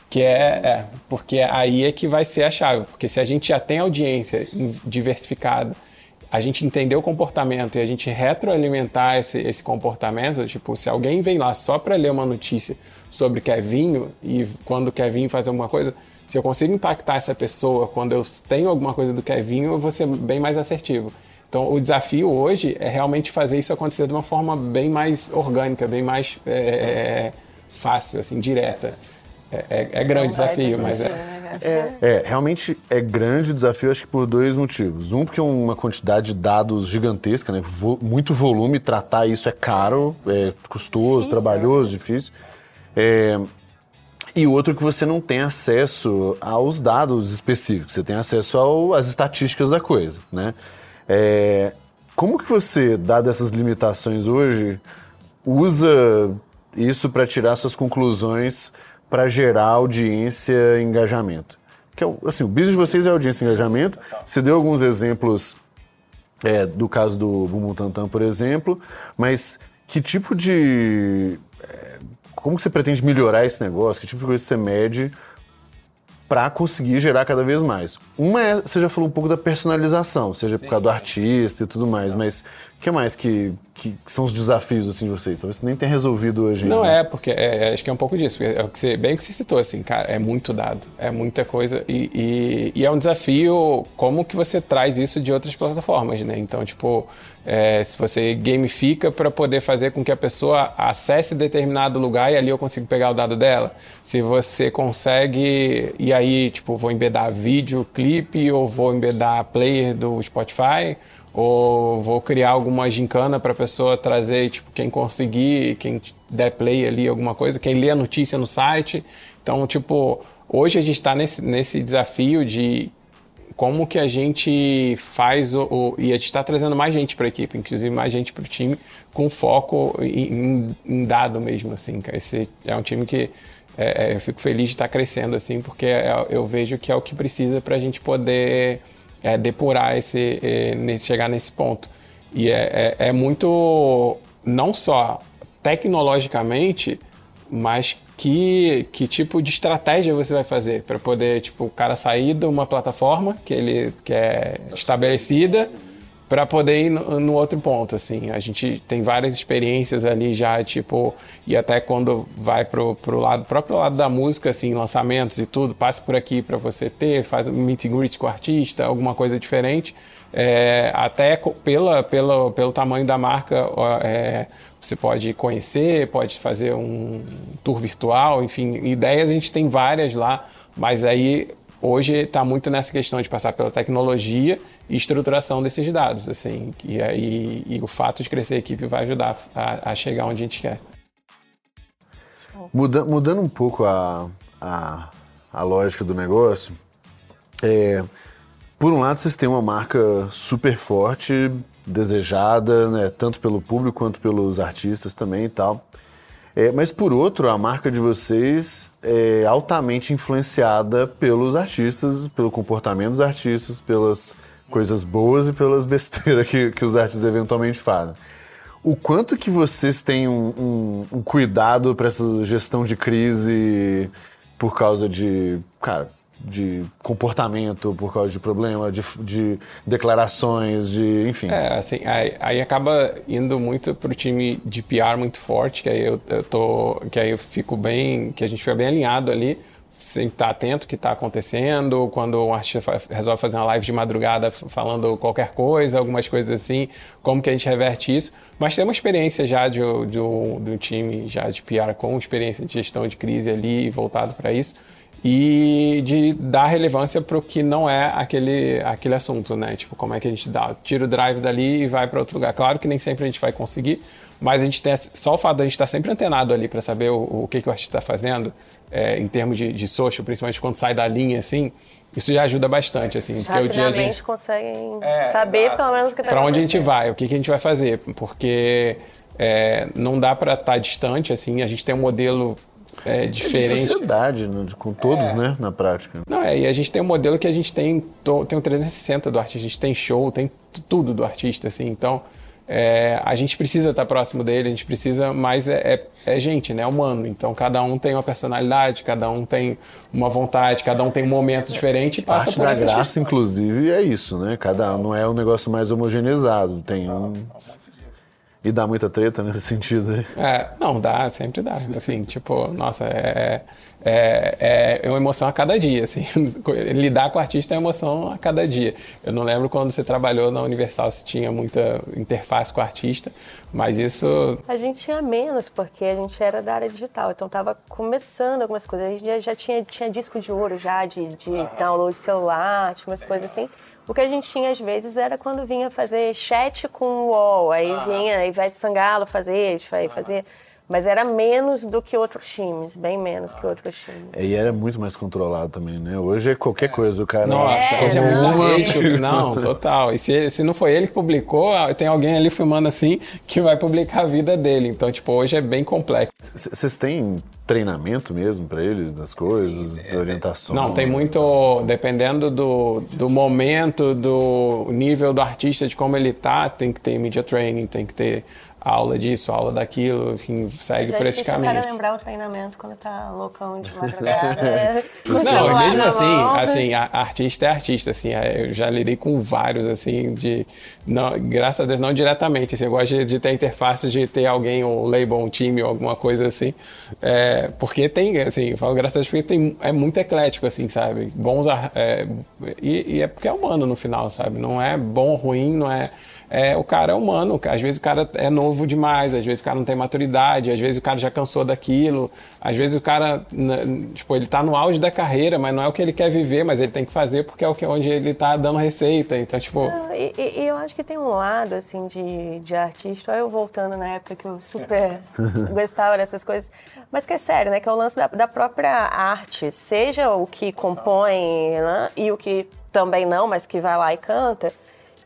Que é, é, porque aí é que vai ser a chave. Porque se a gente já tem audiência diversificada, a gente entender o comportamento e a gente retroalimentar esse, esse comportamento, tipo, se alguém vem lá só para ler uma notícia sobre Kevinho e quando o Kevinho faz alguma coisa, se eu consigo impactar essa pessoa quando eu tenho alguma coisa do Kevin, eu vou ser bem mais assertivo. Então, o desafio hoje é realmente fazer isso acontecer de uma forma bem mais orgânica, bem mais é, é fácil, assim, direta. É, é, é grande desafio, mas é. Né, é. É, realmente é grande o desafio, acho que por dois motivos. Um, porque é uma quantidade de dados gigantesca, né? Vo muito volume, tratar isso é caro, é custoso, difícil, trabalhoso, né? difícil. É, e outro que você não tem acesso aos dados específicos, você tem acesso às estatísticas da coisa, né? É, como que você, dadas essas limitações hoje, usa isso para tirar suas conclusões para gerar audiência e engajamento? Que é, assim, o business de vocês é audiência e engajamento. Você deu alguns exemplos é, do caso do Bumbum Tantan, por exemplo, mas que tipo de como que você pretende melhorar esse negócio? Que tipo de coisa você mede para conseguir gerar cada vez mais? Uma é, você já falou um pouco da personalização, seja Sim. por causa do artista e tudo mais, mas o que mais que, que são os desafios assim, de vocês? Talvez você nem tenha resolvido hoje. Não é, porque é, acho que é um pouco disso. É o que você, bem o que você citou, assim, cara, é muito dado, é muita coisa e, e, e é um desafio como que você traz isso de outras plataformas, né? Então, tipo, é, se você gamifica para poder fazer com que a pessoa acesse determinado lugar e ali eu consigo pegar o dado dela. Se você consegue, e aí, tipo, vou embedar vídeo, clipe, ou vou embedar player do Spotify, ou vou criar alguma gincana para a pessoa trazer, tipo, quem conseguir, quem der play ali, alguma coisa, quem lê a notícia no site. Então, tipo, hoje a gente está nesse, nesse desafio de como que a gente faz o, o e a gente está trazendo mais gente para a equipe, inclusive mais gente para o time, com foco em, em, dado mesmo, assim. Esse é um time que é, é, eu fico feliz de estar tá crescendo, assim, porque é, eu vejo que é o que precisa para a gente poder é, depurar esse, é, nesse, chegar nesse ponto. E é, é, é muito, não só tecnologicamente, mas que, que tipo de estratégia você vai fazer para poder tipo o cara sair de uma plataforma que ele que é estabelecida para poder ir no, no, outro ponto assim? A gente tem várias experiências ali já tipo e até quando vai pro, pro lado próprio lado da música assim lançamentos e tudo passe por aqui para você ter faz um meet and greet com o artista alguma coisa diferente. É, até pela, pela, pelo tamanho da marca é, você pode conhecer, pode fazer um tour virtual, enfim, ideias a gente tem várias lá, mas aí hoje está muito nessa questão de passar pela tecnologia e estruturação desses dados, assim, e, aí, e o fato de crescer a equipe vai ajudar a, a chegar onde a gente quer. Muda, mudando um pouco a, a, a lógica do negócio, é, por um lado vocês têm uma marca super forte, desejada, né, tanto pelo público quanto pelos artistas também e tal. É, mas por outro, a marca de vocês é altamente influenciada pelos artistas, pelo comportamento dos artistas, pelas coisas boas e pelas besteiras que, que os artistas eventualmente fazem. o quanto que vocês têm um, um, um cuidado para essa gestão de crise por causa de, cara, de comportamento, por causa de problema, de, de declarações, de, enfim. É, assim, aí, aí acaba indo muito pro time de PR muito forte, que aí eu, eu tô, que aí eu fico bem, que a gente fica bem alinhado ali, sem estar atento ao que está acontecendo, quando um artista resolve fazer uma live de madrugada falando qualquer coisa, algumas coisas assim, como que a gente reverte isso. Mas tem uma experiência já de, de, de um time já de PR com experiência de gestão de crise ali voltado para isso e de dar relevância para o que não é aquele, aquele assunto, né? Tipo, como é que a gente dá, tira o drive dali e vai para outro lugar. Claro que nem sempre a gente vai conseguir, mas a gente tem só o fato de a gente estar sempre antenado ali para saber o, o, que, que o artista está fazendo, é, em termos de, de social, principalmente quando sai da linha, assim, isso já ajuda bastante, assim. Porque o dia a gente conseguem é, saber exato. pelo menos o que está Para onde a gente vai, o que, que a gente vai fazer, porque é, não dá para estar tá distante, assim, a gente tem um modelo é, diferente. É sociedade, né? com todos, é. né, na prática. Não, é, e a gente tem um modelo que a gente tem, tem um 360 do artista, a gente tem show, tem tudo do artista, assim, então é, a gente precisa estar próximo dele, a gente precisa, mas é, é, é, gente, né? É humano. Então cada um tem uma personalidade, cada um tem uma vontade, cada um tem um momento diferente e passa Parte por da graça, inclusive, é isso, né? Cada um não é um negócio mais homogeneizado. Tem um. E dá muita treta nesse sentido aí? É, não, dá, sempre dá. Assim, tipo, nossa, é, é, é uma emoção a cada dia, assim. Lidar com o artista é uma emoção a cada dia. Eu não lembro quando você trabalhou na Universal se tinha muita interface com o artista, mas isso... A gente tinha menos, porque a gente era da área digital, então estava começando algumas coisas. A gente já, já tinha, tinha disco de ouro já, de, de download celular, tinha umas coisas assim. O que a gente tinha às vezes era quando vinha fazer chat com o UOL, aí ah. vinha Ivete Sangalo fazer, fazer. Mas era menos do que outros times, bem menos que outros times. É, e era muito mais controlado também, né? Hoje é qualquer coisa, o cara. Nossa, é, hoje é muito Não, total. E se, se não foi ele que publicou, ah, tem alguém ali filmando assim que vai publicar a vida dele. Então, tipo, hoje é bem complexo. Vocês têm treinamento mesmo para eles, das coisas, Sim, de orientação? Não, tem muito, dependendo do, do momento, do nível do artista, de como ele tá, tem que ter media training, tem que ter aula disso, aula daquilo, enfim, segue por esse caminho. Eu lembrar o treinamento quando tá loucão de madrugada. não, mesmo assim, assim, a, artista é artista, assim, é, eu já lidei com vários, assim, de, não, graças a Deus, não diretamente, assim, eu gosto de, de ter a interface de ter alguém, um label, um time, alguma coisa assim, é, porque tem, assim, eu falo graças a Deus porque tem, é muito eclético, assim, sabe, bons, é, e, e é porque é humano no final, sabe, não é bom ou ruim, não é é, o cara é humano. Às vezes o cara é novo demais, às vezes o cara não tem maturidade, às vezes o cara já cansou daquilo, às vezes o cara, tipo, ele tá no auge da carreira, mas não é o que ele quer viver, mas ele tem que fazer porque é o que, onde ele tá dando receita. Então, tipo. Não, e, e, eu acho que tem um lado, assim, de, de artista, eu voltando na época que eu super gostava dessas coisas, mas que é sério, né? Que é o lance da, da própria arte, seja o que compõe né, e o que também não, mas que vai lá e canta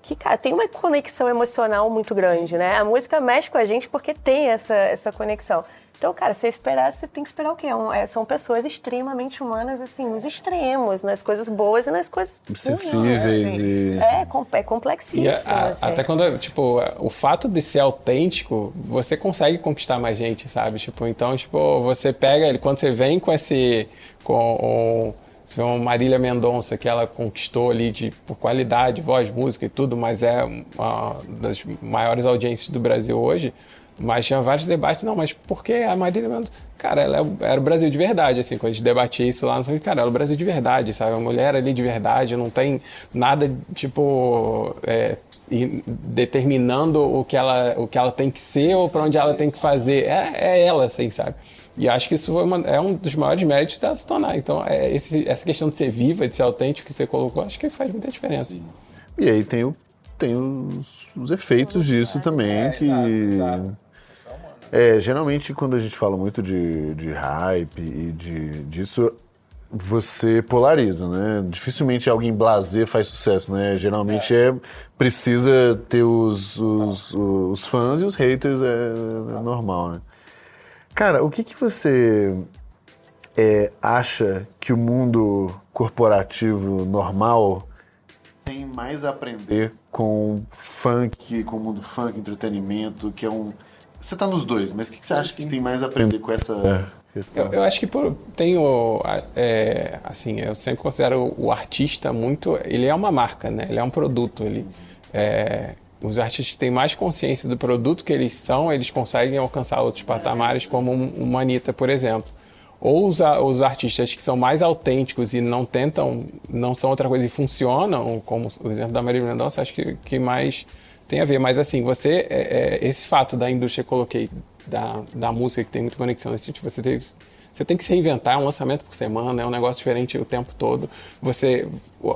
que, cara, tem uma conexão emocional muito grande, né? A música mexe com a gente porque tem essa, essa conexão. Então, cara, você esperar, você tem que esperar o quê? É, são pessoas extremamente humanas, assim, nos extremos, nas coisas boas e nas coisas sensíveis assim. e... É, é complexíssimo. A, assim. Até quando, tipo, o fato de ser autêntico, você consegue conquistar mais gente, sabe? Tipo, então, tipo, você pega ele, quando você vem com esse... com você vê uma Marília Mendonça que ela conquistou ali de, por qualidade, voz, música e tudo, mas é uma das maiores audiências do Brasil hoje. Mas tinha vários debates, não, mas por que a Marília Mendonça? Cara, ela é era o Brasil de verdade, assim, quando a gente debatia isso lá, não cara, ela é o Brasil de verdade, sabe? A mulher ali de verdade, não tem nada, tipo, é, determinando o que, ela, o que ela tem que ser ou para onde ela tem que fazer. É, é ela, assim, sabe? E acho que isso uma, é um dos maiores méritos dela se tornar. Então, é esse, essa questão de ser viva, de ser autêntico que você colocou, acho que faz muita diferença. Sim. E aí tem, o, tem os, os efeitos disso também, é, que... Exato, exato. É, geralmente quando a gente fala muito de, de hype e de, disso, você polariza, né? Dificilmente alguém blazer faz sucesso, né? Geralmente é, é precisa ter os, os, os, fãs e os haters, é, é normal, né? Cara, o que, que você é, acha que o mundo corporativo normal tem mais a aprender com funk, com o mundo funk, entretenimento, que é um. Você tá nos dois, mas o que você acha que tem mais a aprender com essa é, questão? Eu, eu, acho que por, tem o. É, assim, eu sempre considero o artista muito. Ele é uma marca, né? Ele é um produto. Ele, é, os artistas que têm mais consciência do produto que eles são, eles conseguem alcançar outros patamares, como uma Anitta, por exemplo ou os, os artistas que são mais autênticos e não tentam, não são outra coisa e funcionam, como o exemplo da Marília Mendonça, acho que, que mais tem a ver. Mas assim, você, é, é, esse fato da indústria que eu coloquei, da, da música que tem muita conexão, esse tipo, você teve você tem que se reinventar, é um lançamento por semana, é um negócio diferente o tempo todo. Você,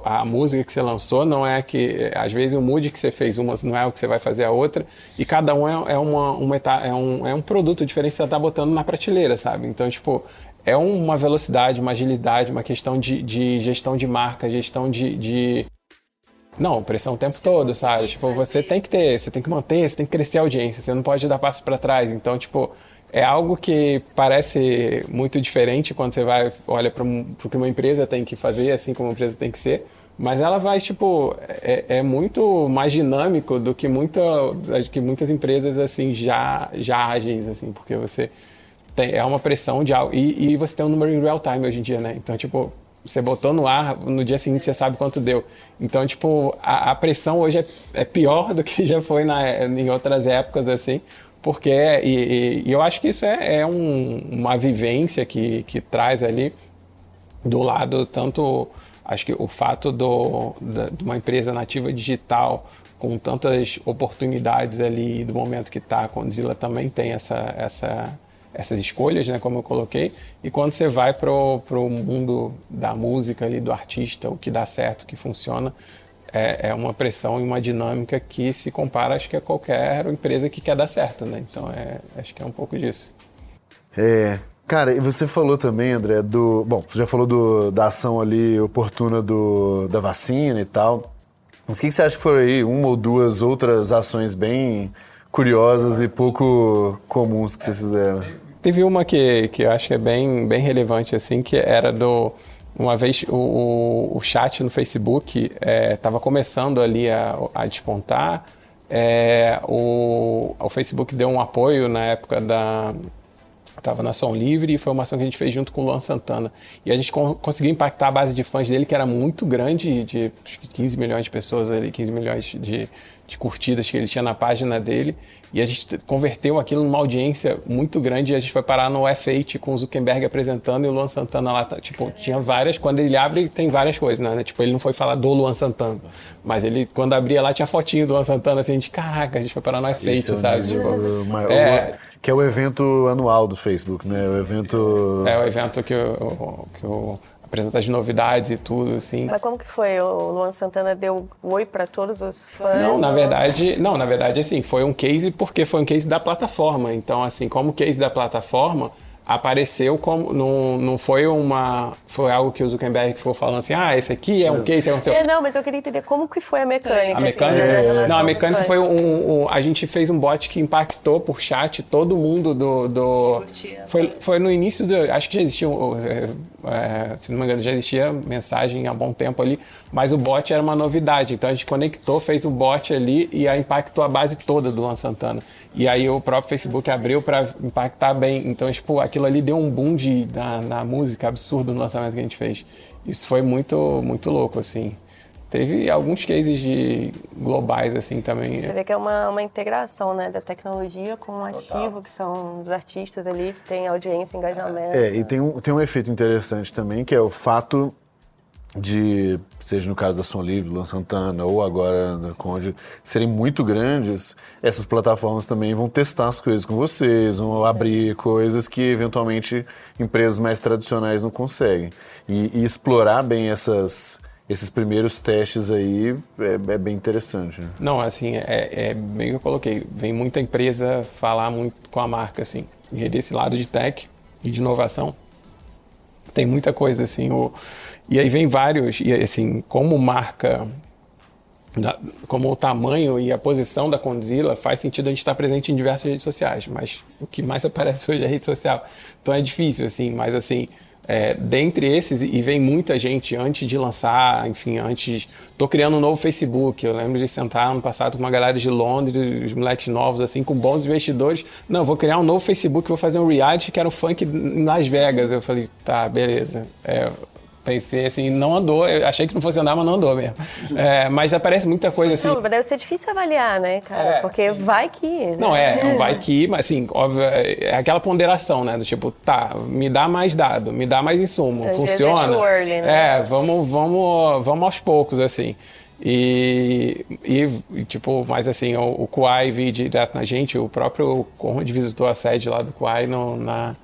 a música que você lançou não é que, às vezes o mood que você fez uma não é o que você vai fazer a outra, e cada um é, é uma, uma é, um, é um produto diferente que você está botando na prateleira, sabe? Então, tipo, é uma velocidade, uma agilidade, uma questão de, de gestão de marca, gestão de, de... Não, pressão o tempo todo, sabe? Tipo, você tem que ter, você tem que manter, você tem que crescer a audiência, você não pode dar passo para trás. Então, tipo, é algo que parece muito diferente quando você vai olha para o que uma empresa tem que fazer, assim como uma empresa tem que ser, mas ela vai tipo é, é muito mais dinâmico do que muita que muitas empresas assim já já agem assim, porque você tem, é uma pressão de algo. E, e, você tem um número em real time hoje em dia, né? Então, tipo, você botou no ar, no dia seguinte você sabe quanto deu. Então, tipo, a, a pressão hoje é, é, pior do que já foi na, em outras épocas, assim, porque. E, e eu acho que isso é, é um, uma vivência que, que traz ali do lado tanto. Acho que o fato do, da, de uma empresa nativa digital com tantas oportunidades ali do momento que está, a Condzilla também tem essa, essa essas escolhas, né, como eu coloquei, e quando você vai para o mundo da música ali, do artista, o que dá certo, o que funciona, é, é, uma pressão e uma dinâmica que se compara, acho que a qualquer empresa que quer dar certo, né? Então, é, acho que é um pouco disso. É, cara, e você falou também, André, do... Bom, você já falou do, da ação ali oportuna do, da vacina e tal, mas o que, que você acha que foram aí uma ou duas outras ações bem curiosas e pouco comuns que vocês fizeram? Teve uma que, que eu acho que é bem, bem relevante, assim, que era do. Uma vez o, o chat no Facebook estava é, começando ali a, a despontar. É, o, o Facebook deu um apoio na época da, estava na Som Livre e foi uma ação que a gente fez junto com o Luan Santana. E a gente conseguiu impactar a base de fãs dele, que era muito grande, de 15 milhões de pessoas ali, 15 milhões de, de curtidas que ele tinha na página dele. E a gente converteu aquilo numa audiência muito grande e a gente foi parar no F8 com o Zuckerberg apresentando e o Luan Santana lá, tá, tipo, tinha várias, quando ele abre tem várias coisas, né? Tipo, ele não foi falar do Luan Santana, mas ele, quando abria lá, tinha fotinho do Luan Santana, assim, a gente, caraca, a gente foi parar no F8, Isso, sabe? Né? Tipo, maior, é, que é o evento anual do Facebook, né? O evento... É o evento que o, que o apresentar as novidades e tudo, assim. Mas como que foi? O Luan Santana deu oi para todos os fãs? Não, na verdade, não, na verdade, assim, foi um case porque foi um case da plataforma. Então, assim, como case da plataforma, apareceu como não, não foi uma foi algo que o Zuckerberg ficou falando assim ah esse aqui é um case aconteceu. É, não mas eu queria entender como que foi a mecânica a mecânica assim, né, não a mecânica foi um, um, a gente fez um bot que impactou por chat todo mundo do, do foi foi no início do acho que já existia é, é, se não me engano já existia mensagem há bom tempo ali mas o bot era uma novidade então a gente conectou fez o bot ali e a impactou a base toda do Luan Santana e aí o próprio Facebook abriu para impactar bem. Então, tipo, aquilo ali deu um boom de, na, na, música absurdo no lançamento que a gente fez. Isso foi muito, muito louco, assim. Teve alguns cases de globais, assim, também. Você vê que é uma, uma integração, né, da tecnologia com o ativo, que são os artistas ali, que tem audiência, engajamento. É, e tem um, tem um efeito interessante também, que é o fato de, seja no caso da Som Livre, Luan Santana ou agora da Conde, serem muito grandes, essas plataformas também vão testar as coisas com vocês, vão abrir coisas que eventualmente empresas mais tradicionais não conseguem. E, e explorar bem essas, esses primeiros testes aí é, é bem interessante. Né? Não, assim, é, é bem que eu coloquei. Vem muita empresa falar muito com a marca, assim. Desse lado de tech e de inovação, tem muita coisa, assim. O, e aí vem vários, e assim, como marca, como o tamanho e a posição da Condzilla, faz sentido a gente estar presente em diversas redes sociais, mas o que mais aparece hoje é rede social. Então é difícil, assim, mas assim, É, dentre esses, e vem muita gente antes de lançar, enfim, antes. Tô criando um novo Facebook. Eu lembro de sentar ano passado com uma galera de Londres, os moleques novos, assim, com bons investidores. Não, vou criar um novo Facebook, vou fazer um reality que era o funk em Las Vegas. Eu falei, tá, beleza. É, Pensei assim, não andou. Eu achei que não fosse andar, mas não andou mesmo. É, mas aparece muita coisa assim. Não, deve ser difícil avaliar, né, cara? É, Porque sim, vai que. Né? Não, é, não vai que, mas assim, óbvio, é aquela ponderação, né? Do tipo, tá, me dá mais dado, me dá mais insumo, Às funciona. É, early, né? é, vamos, vamos, vamos aos poucos, assim. E, e, tipo, mas assim, o, o Kuai veio direto na gente, o próprio Conrad visitou a sede lá do Kuai no, na,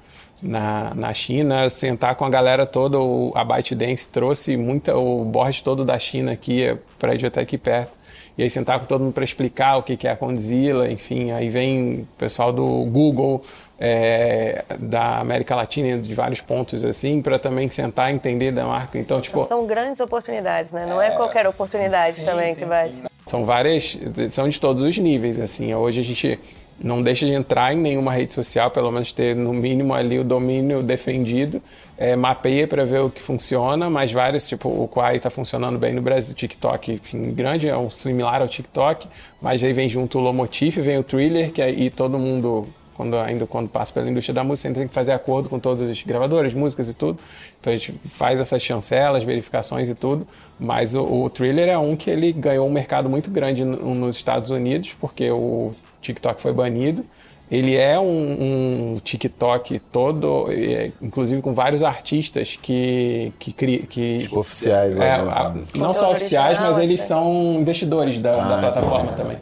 na, na China, sentar com a galera toda, o, a ByteDance trouxe muita, o board todo da China aqui, é prédio até aqui perto. E aí sentar com todo mundo para explicar o que, que é a Condzilla, enfim, aí vem o pessoal do Google, é, da América Latina, de vários pontos assim, para também sentar e entender da marca. Então, tipo... São grandes oportunidades, né? Não é, é qualquer oportunidade sim, também sim, que vai... Sim. São várias, são de todos os níveis, assim. Hoje a gente não deixa de entrar em nenhuma rede social, pelo menos ter no mínimo ali o domínio defendido, é, mapeia para ver o que funciona, mas vários, tipo o Quai está funcionando bem no Brasil, TikTok, enfim, grande, é um similar ao TikTok, mas aí vem junto o Lomotif, vem o Thriller, que aí todo mundo quando ainda quando passa pela indústria da música, a gente tem que fazer acordo com todos os gravadores, músicas e tudo. Então a gente faz essas chancelas, verificações e tudo. Mas o, o Thriller é um que ele ganhou um mercado muito grande no, nos Estados Unidos, porque o TikTok foi banido. Ele é um, um TikTok todo, é, inclusive com vários artistas que. que, que tipo, oficiais, né? é, a, Não só oficiais, mas eles são investidores da, ah, da plataforma também.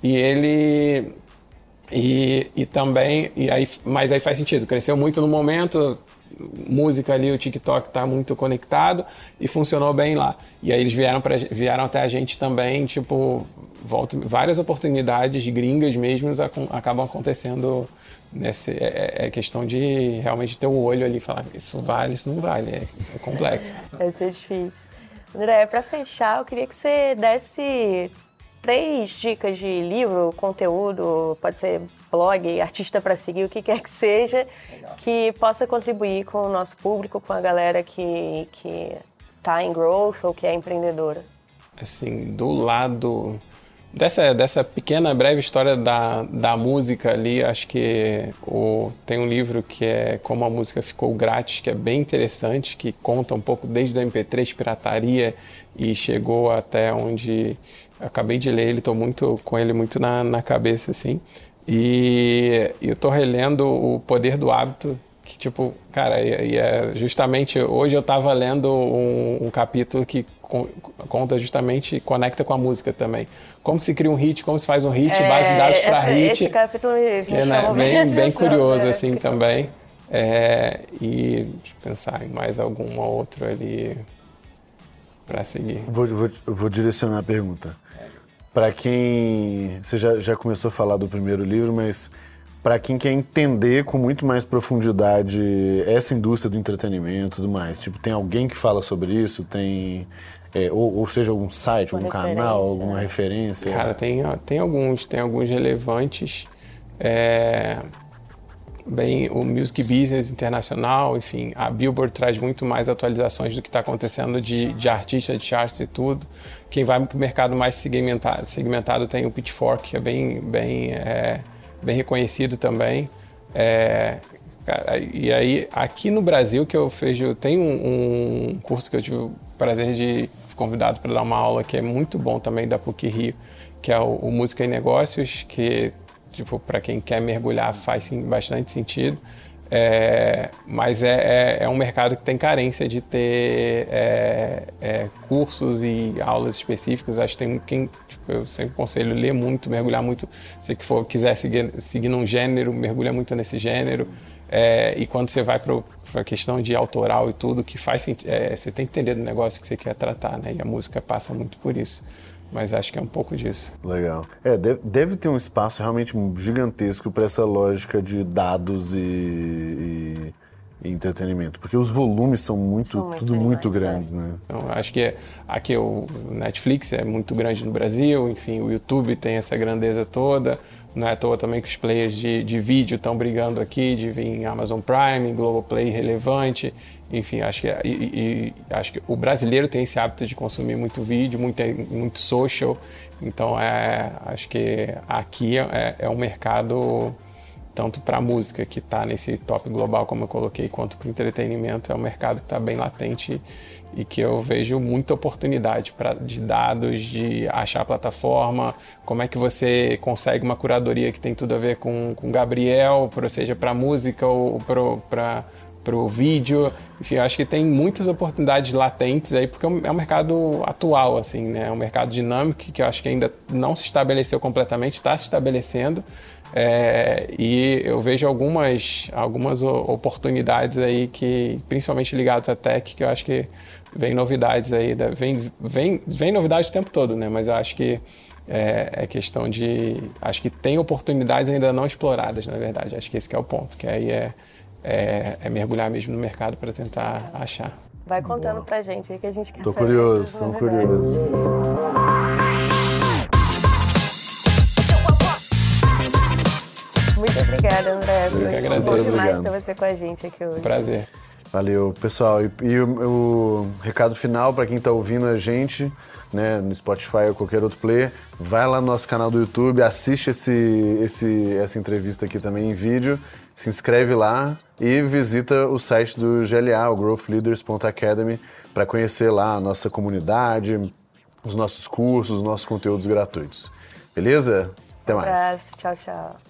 E ele. E, e também. E aí, mas aí faz sentido, cresceu muito no momento, música ali, o TikTok está muito conectado e funcionou bem lá. E aí eles vieram, pra, vieram até a gente também, tipo, volta, várias oportunidades gringas mesmo acabam acontecendo nesse é, é, é, questão de realmente ter o olho ali e falar isso vale, isso não vale, é, é complexo. Vai ser difícil. André, para fechar, eu queria que você desse três dicas de livro, conteúdo, pode ser blog, artista para seguir, o que quer que seja, Legal. que possa contribuir com o nosso público, com a galera que que está em growth ou que é empreendedora. Assim, do lado Dessa, dessa pequena, breve história da, da música ali, acho que o, tem um livro que é Como a Música Ficou Grátis, que é bem interessante, que conta um pouco desde o MP3, pirataria, e chegou até onde acabei de ler ele, estou muito com ele muito na, na cabeça, assim. E, eu estou relendo O Poder do Hábito, que tipo, cara, e, e é justamente hoje eu estava lendo um, um capítulo que conta justamente conecta com a música também. Como se cria um hit, como se faz um hit, é, base de dados para hit. Esse capítulo me é, né, bem, bem curioso né? assim também. É, e deixa eu pensar em mais alguma outra ali para seguir. Vou, vou, vou, direcionar a pergunta. Para quem. Você já, já começou a falar do primeiro livro, mas para quem quer entender com muito mais profundidade essa indústria do entretenimento e tudo mais. Tipo, tem alguém que fala sobre isso? Tem é, ou, ou, seja, algum site, algum canal, alguma né? referência? Cara, tem, tem alguns, tem alguns relevantes. É, bem, o Music Business Internacional, enfim, a Billboard traz muito mais atualizações do que está acontecendo de, de artista, de charts e tudo. Quem vai para o mercado mais segmentado, segmentado tem o Pitchfork, que é bem, bem, é, bem reconhecido também. É, cara, e aí, aqui no Brasil, que eu vejo, tem um, um curso que eu tive prazer de convidado para dar uma aula que é muito bom também da PUC Rio, que é o, o Música e Negócios, que tipo para quem quer mergulhar faz sim, bastante sentido. É, mas é, é, é, um mercado que tem carência de ter é, é cursos e aulas específicas. Acho que tem quem, tipo, eu sempre aconselho ler muito, mergulhar muito. Se que for quiser seguir, seguir num gênero, mergulha muito nesse gênero. É, e quando você vai para a questão de autoral e tudo, que faz você tem que entender do negócio que você quer tratar, né? E a música passa muito por isso. Mas acho que é um pouco disso. Legal. É, deve, deve ter um espaço realmente gigantesco para essa lógica de dados e, e, e, entretenimento, porque os volumes são muito, são muito tudo muito grandes, né? Então, acho que aqui o Netflix é muito grande no Brasil, enfim, o YouTube tem essa grandeza toda, Não é à toa também que os players de, de vídeo estão brigando aqui, de vir em Amazon Prime, Globoplay relevante. Enfim, acho que, e, e, acho que o brasileiro tem esse hábito de consumir muito vídeo, muito, muito social. Então, é, acho que aqui é, é um mercado tanto para a música, que está nesse top global, como eu coloquei, quanto para o entretenimento, é um mercado que está bem latente e que eu vejo muita oportunidade pra, de dados, de achar a plataforma, como é que você consegue uma curadoria que tem tudo a ver com o Gabriel, seja para música ou para o vídeo. Enfim, acho que tem muitas oportunidades latentes aí, porque é um mercado atual, assim, né? É um mercado dinâmico que eu acho que ainda não se estabeleceu completamente, está se estabelecendo. É, e eu vejo algumas, algumas oportunidades aí que, principalmente ligadas à tech, que eu acho que vem novidades aí, vem, vem, vem novidade o tempo todo, né? Mas eu acho que é, é, questão de, acho que tem oportunidades ainda não exploradas, na verdade. Acho que esse que é o ponto, que aí é, é, é mergulhar mesmo no mercado para tentar achar. Vai contando Boa. pra gente aí que a gente quer tô saber. Curioso, tô curioso, Muito obrigada, André. Foi bom demais ter você com a gente aqui hoje. Prazer. Valeu, pessoal. E, e o, o, recado final para quem está ouvindo a gente, né, no Spotify ou qualquer outro player, vai lá no nosso canal do YouTube, assiste esse, esse, essa entrevista aqui também em vídeo, se inscreve lá e visita o site do GLA, o growthleaders.academy, para conhecer lá a nossa comunidade, os nossos cursos, os nossos conteúdos gratuitos. Beleza? Até mais. Um abraço. Tchau, tchau.